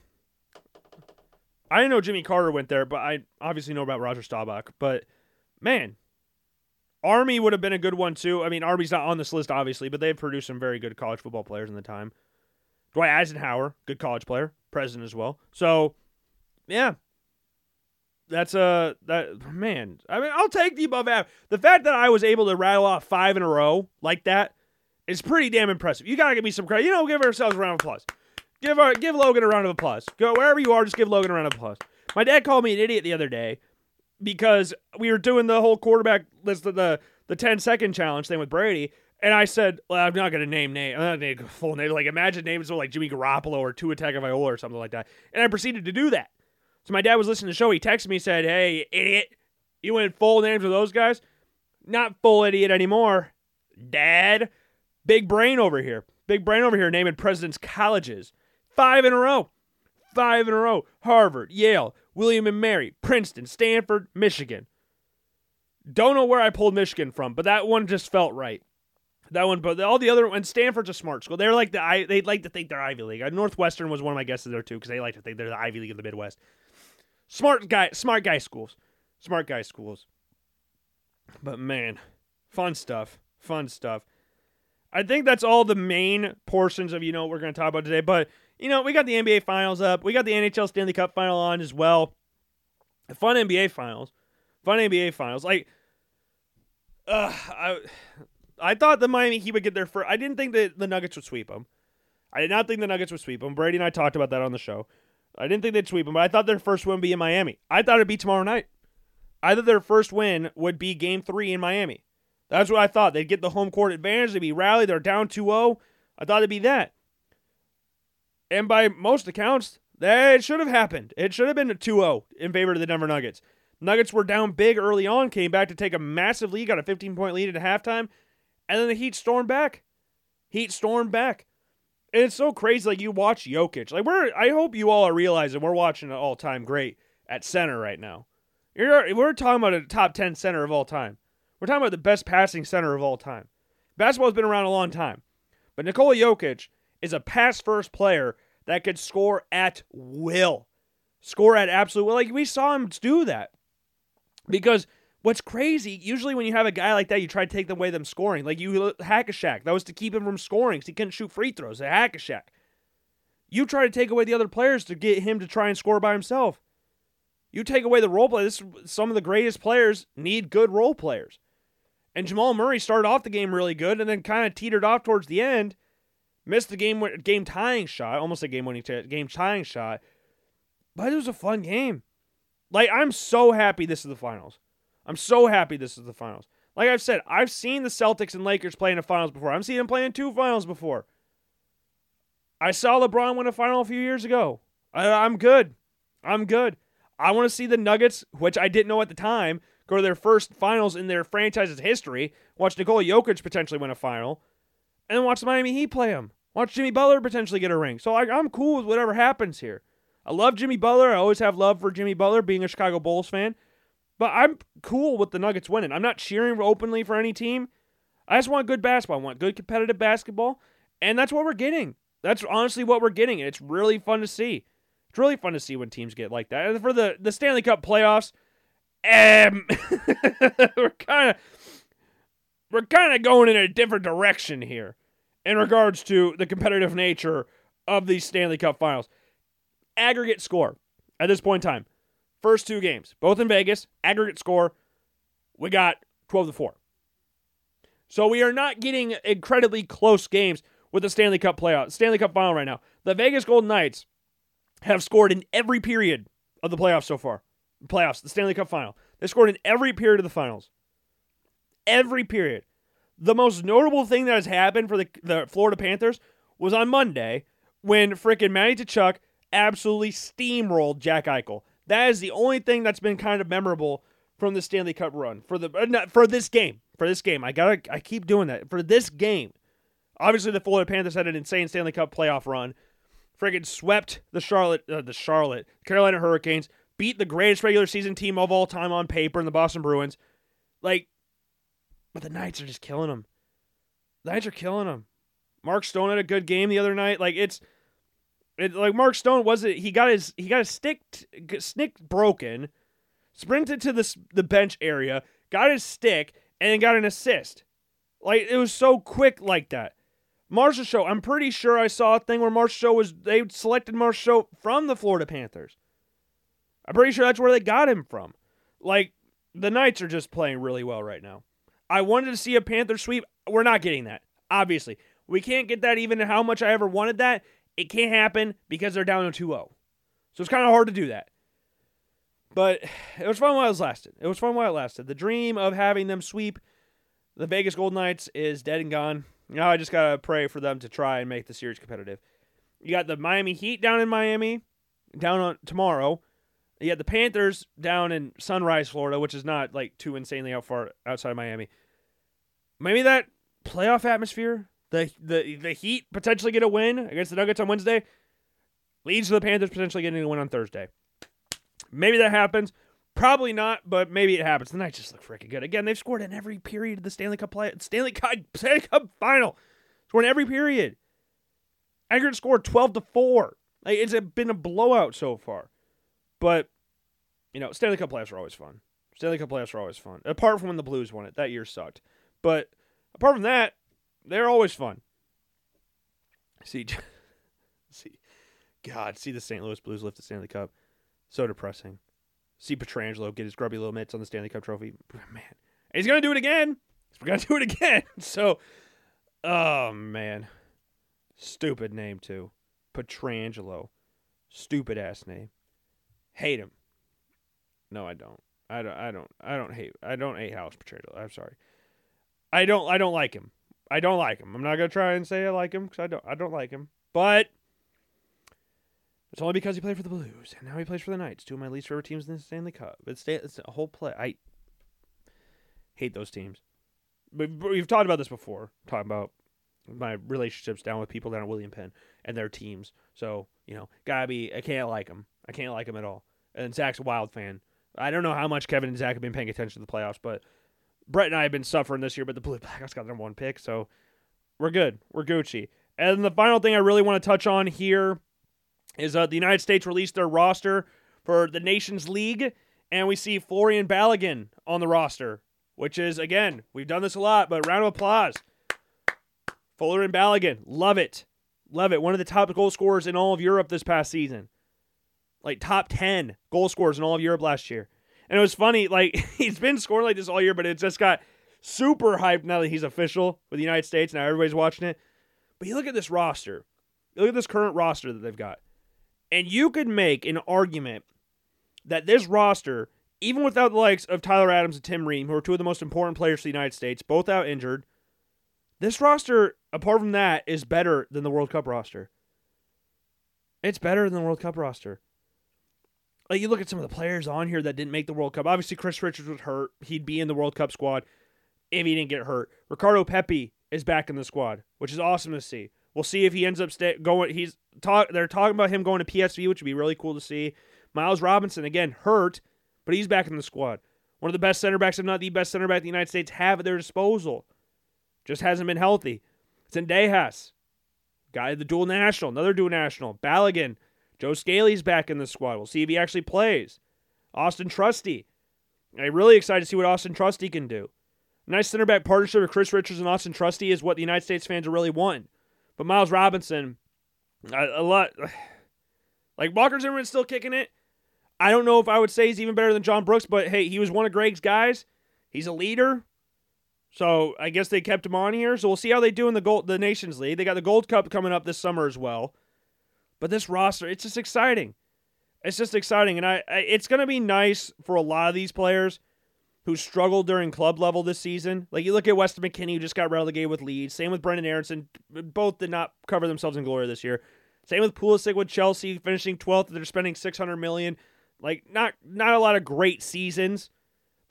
I know Jimmy Carter went there, but I obviously know about Roger Staubach. But man, Army would have been a good one too. I mean, Army's not on this list, obviously, but they've produced some very good college football players in the time. Dwight Eisenhower, good college player, president as well. So, yeah, that's a that man. I mean, I'll take the above average. The fact that I was able to rattle off five in a row like that is pretty damn impressive. You gotta give me some credit. You know, give ourselves a round of applause. Give our, give Logan a round of applause. Go wherever you are, just give Logan a round of applause. My dad called me an idiot the other day because we were doing the whole quarterback list of the the 10 second challenge thing with Brady. And I said, well, I'm not going to name name. I'm not full name. Like, imagine names like Jimmy Garoppolo or Tua Tagovailoa or something like that. And I proceeded to do that. So my dad was listening to the show. He texted me, said, hey, idiot, you went full names of those guys? Not full idiot anymore. Dad, big brain over here. Big brain over here naming presidents' colleges. Five in a row. Five in a row. Harvard, Yale, William and Mary, Princeton, Stanford, Michigan. Don't know where I pulled Michigan from, but that one just felt right. That one, but all the other and Stanford's a smart school. They're like the I. They like to think they're Ivy League. Uh, Northwestern was one of my guesses there too because they like to think they're the Ivy League of the Midwest. Smart guy, smart guy schools, smart guy schools. But man, fun stuff, fun stuff. I think that's all the main portions of you know what we're going to talk about today. But you know, we got the NBA Finals up. We got the NHL Stanley Cup Final on as well. Fun NBA Finals. Fun NBA Finals. Like, uh, I, I thought the Miami Heat would get there first. I didn't think that the Nuggets would sweep them. I did not think the Nuggets would sweep them. Brady and I talked about that on the show. I didn't think they'd sweep them, but I thought their first win would be in Miami. I thought it'd be tomorrow night. I thought their first win would be game three in Miami. That's what I thought. They'd get the home court advantage. They'd be rallied. They're down 2 0. I thought it'd be that. And by most accounts, that should have happened. It should have been a 2 0 in favor of the Denver Nuggets. Nuggets were down big early on, came back to take a massive lead, got a 15 point lead at halftime, and then the Heat stormed back. Heat stormed back. And it's so crazy. Like you watch Jokic. Like we're I hope you all are realizing we're watching an all time great at center right now. You're, we're talking about a top ten center of all time. We're talking about the best passing center of all time. Basketball's been around a long time. But Nikola Jokic is a pass first player that could score at will. Score at absolute will. Like we saw him do that. Because what's crazy, usually when you have a guy like that, you try to take away them scoring. Like you hack a Shaq. That was to keep him from scoring because he couldn't shoot free throws. Hack a Shaq. You try to take away the other players to get him to try and score by himself. You take away the role play. This, some of the greatest players need good role players. And Jamal Murray started off the game really good and then kind of teetered off towards the end. Missed the game game tying shot, almost a game winning game tying shot. But it was a fun game. Like I'm so happy this is the finals. I'm so happy this is the finals. Like I've said, I've seen the Celtics and Lakers play in the finals before. I've seen them play in two finals before. I saw LeBron win a final a few years ago. I, I'm good. I'm good. I want to see the Nuggets, which I didn't know at the time, go to their first finals in their franchise's history. Watch Nikola Jokic potentially win a final, and watch the Miami Heat play them. Watch Jimmy Butler potentially get a ring. So I'm cool with whatever happens here. I love Jimmy Butler. I always have love for Jimmy Butler, being a Chicago Bulls fan. But I'm cool with the Nuggets winning. I'm not cheering openly for any team. I just want good basketball. I want good competitive basketball. And that's what we're getting. That's honestly what we're getting. And it's really fun to see. It's really fun to see when teams get like that. And for the, the Stanley Cup playoffs, um, we're kind of we're kind of going in a different direction here in regards to the competitive nature of these Stanley Cup finals. Aggregate score at this point in time First two games, both in Vegas, aggregate score, we got 12 to 4. So we are not getting incredibly close games with the Stanley Cup playoff, Stanley Cup final right now. The Vegas Golden Knights have scored in every period of the playoffs so far. Playoffs, the Stanley Cup final. They scored in every period of the finals. Every period. The most notable thing that has happened for the, the Florida Panthers was on Monday when frickin' Matty Tkachuk absolutely steamrolled Jack Eichel. That is the only thing that's been kind of memorable from the Stanley Cup run for the uh, for this game. For this game, I gotta I keep doing that for this game. Obviously, the Florida Panthers had an insane Stanley Cup playoff run. Friggin' swept the Charlotte, uh, the Charlotte Carolina Hurricanes, beat the greatest regular season team of all time on paper in the Boston Bruins. Like, but the Knights are just killing them. The Knights are killing them. Mark Stone had a good game the other night. Like it's it, like Mark Stone was it? He got his he got his stick stick broken, sprinted to the the bench area, got his stick, and got an assist. Like it was so quick like that. Marchessault. I'm pretty sure I saw a thing where Marchessault was they selected Marchessault from the Florida Panthers. I'm pretty sure that's where they got him from. Like the Knights are just playing really well right now. I wanted to see a Panther sweep. We're not getting that. Obviously, we can't get that even how much I ever wanted that. It can't happen because they're down 2 0. So it's kind of hard to do that. But it was fun while it lasted. It was fun while it lasted. The dream of having them sweep the Vegas Golden Knights is dead and gone. Now I just got to pray for them to try and make the series competitive. You got the Miami Heat down in Miami, down on tomorrow. You got the Panthers down in Sunrise, Florida, which is not like too insanely out far outside of Miami. Maybe that playoff atmosphere the the the Heat potentially get a win against the Nuggets on Wednesday leads to the Panthers potentially getting a win on Thursday. Maybe that happens. Probably not, but maybe it happens. The Knights just look freaking good. Again, they've scored in every period of the Stanley Cup play Stanley Cup Stanley Cup final. Scored in every period. Aggregate scored twelve to four. Like it's been a blowout so far. But you know, Stanley Cup playoffs are always fun. Stanley Cup playoffs are always fun. Apart from when the Blues won it, that year sucked. But apart from that, they're always fun. See, see, God, see the St. Louis Blues lift the Stanley Cup. So depressing. See Pietrangelo get his grubby little mitts on the Stanley Cup trophy. Man, he's gonna do it again. He's gonna do it again. So, oh man, stupid name too. Pietrangelo, stupid ass name. Hate him. No, I don't. I don't. I don't. I don't hate. I don't hate House Pietrangelo. I'm sorry. I don't. I don't like him. I don't like him. I'm not gonna try and say I like him because I don't. I don't like him. But it's only because he played for the Blues and now he plays for the Knights, two of my least favorite teams in the Stanley Cup. It's, it's a whole play. I hate those teams. But we've talked about this before. Talking about my relationships down with people down at William Penn and their teams. So you know, gotta be. I can't like them. I can't like them at all. And Zach's a Wild fan. I don't know how much Kevin and Zach have been paying attention to the playoffs, but Brett and I have been suffering this year. But the Blue Blackhawks got the number one pick, so we're good. We're Gucci. And the final thing I really want to touch on here is uh, the United States released their roster for the Nations League, and we see Folarin Balogun on the roster, which is again we've done this a lot, but round of applause. Folarin Balogun, love it, love it. One of the top goal scorers in all of Europe this past season, like top ten goal scorers in all of Europe last year. And it was funny, like he's been scoring like this all year, but it just got super hyped now that he's official with the United States. Now everybody's watching it. But you look at this roster, you look at this current roster that they've got, and you could make an argument that this roster, even without the likes of Tyler Adams and Tim Ream, who are two of the most important players for the United States, both out injured, this roster, apart from that, is better than the World Cup roster. It's better than the World Cup roster. Like you look at some of the players on here that didn't make the World Cup. Obviously, Chris Richards was hurt. He'd be in the World Cup squad if he didn't get hurt. Ricardo Pepi is back in the squad, which is awesome to see. We'll see if he ends up stay, going. He's talk. They're talking about him going to PSV, which would be really cool to see. Miles Robinson again hurt, but he's back in the squad. One of the best center backs, if not the best center back the United States have at their disposal. Just hasn't been healthy. Zendejas, guy the dual national, another dual national. Balogun, Joe Scally's back in the squad. We'll see if he actually plays. Auston Trusty. I'm really excited to see what Auston Trusty can do. Nice center back partnership with Chris Richards and Auston Trusty is what the United States fans are really wanting. But Miles Robinson, a, a lot like Walker Zimmerman's still kicking it. I don't know if I would say he's even better than John Brooks, but hey, he was one of Gregg's guys. He's a leader. So I guess they kept him on here. So we'll see how they do in the gold the Nations League. They got the Gold Cup coming up this summer as well. But this roster, it's just exciting. It's just exciting, and I, I it's gonna be nice for a lot of these players who struggled during club level this season. Like you look at Weston McKennie, who just got relegated with Leeds. Same with Brendan Aaronson. Both did not cover themselves in glory this year. Same with Pulisic with Chelsea finishing 12th. They're spending 600 million. Like not not a lot of great seasons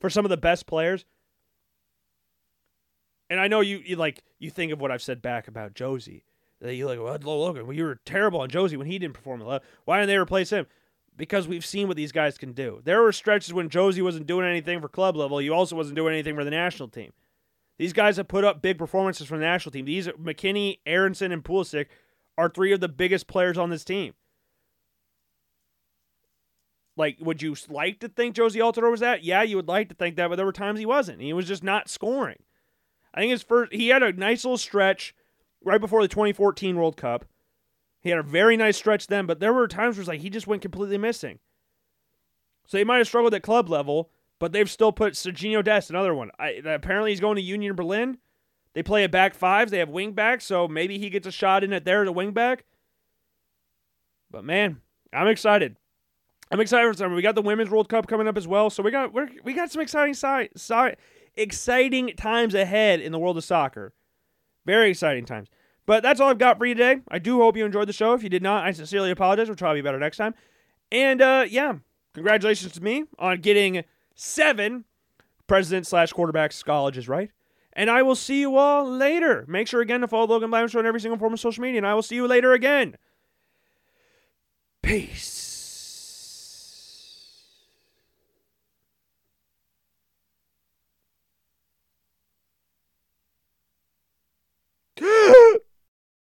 for some of the best players. And I know you, you like you think of what I've said back about Jozy. You like, well, Logan, well, you were terrible on Jozy when he didn't perform. Why didn't they replace him? Because we've seen what these guys can do. There were stretches when Jozy wasn't doing anything for club level. He also wasn't doing anything for the national team. These guys have put up big performances for the national team. These McKennie, Aaronson, and Pulisic are three of the biggest players on this team. Like, would you like to think Jozy Altidore was that? Yeah, you would like to think that, but there were times he wasn't. He was just not scoring. I think his first, he had a nice little stretch right before the 2014 World Cup. He had a very nice stretch then, but there were times where it's like he just went completely missing. So he might have struggled at club level, but they've still put Sergiño Dest, another one. I, apparently he's going to Union Berlin. They play a back fives. They have wing backs, so maybe he gets a shot in it there as a wing back. But man, I'm excited. I'm excited for summer. We got the Women's World Cup coming up as well, so we got we got some exciting si- si- exciting times ahead in the world of soccer. Very exciting times. But that's all I've got for you today. I do hope you enjoyed the show. If you did not, I sincerely apologize. We'll try to be better next time. And uh, yeah, congratulations to me on getting seven president slash quarterbacks colleges right. And I will see you all later. Make sure again to follow Logan Show on every single form of social media, and I will see you later again. Peace.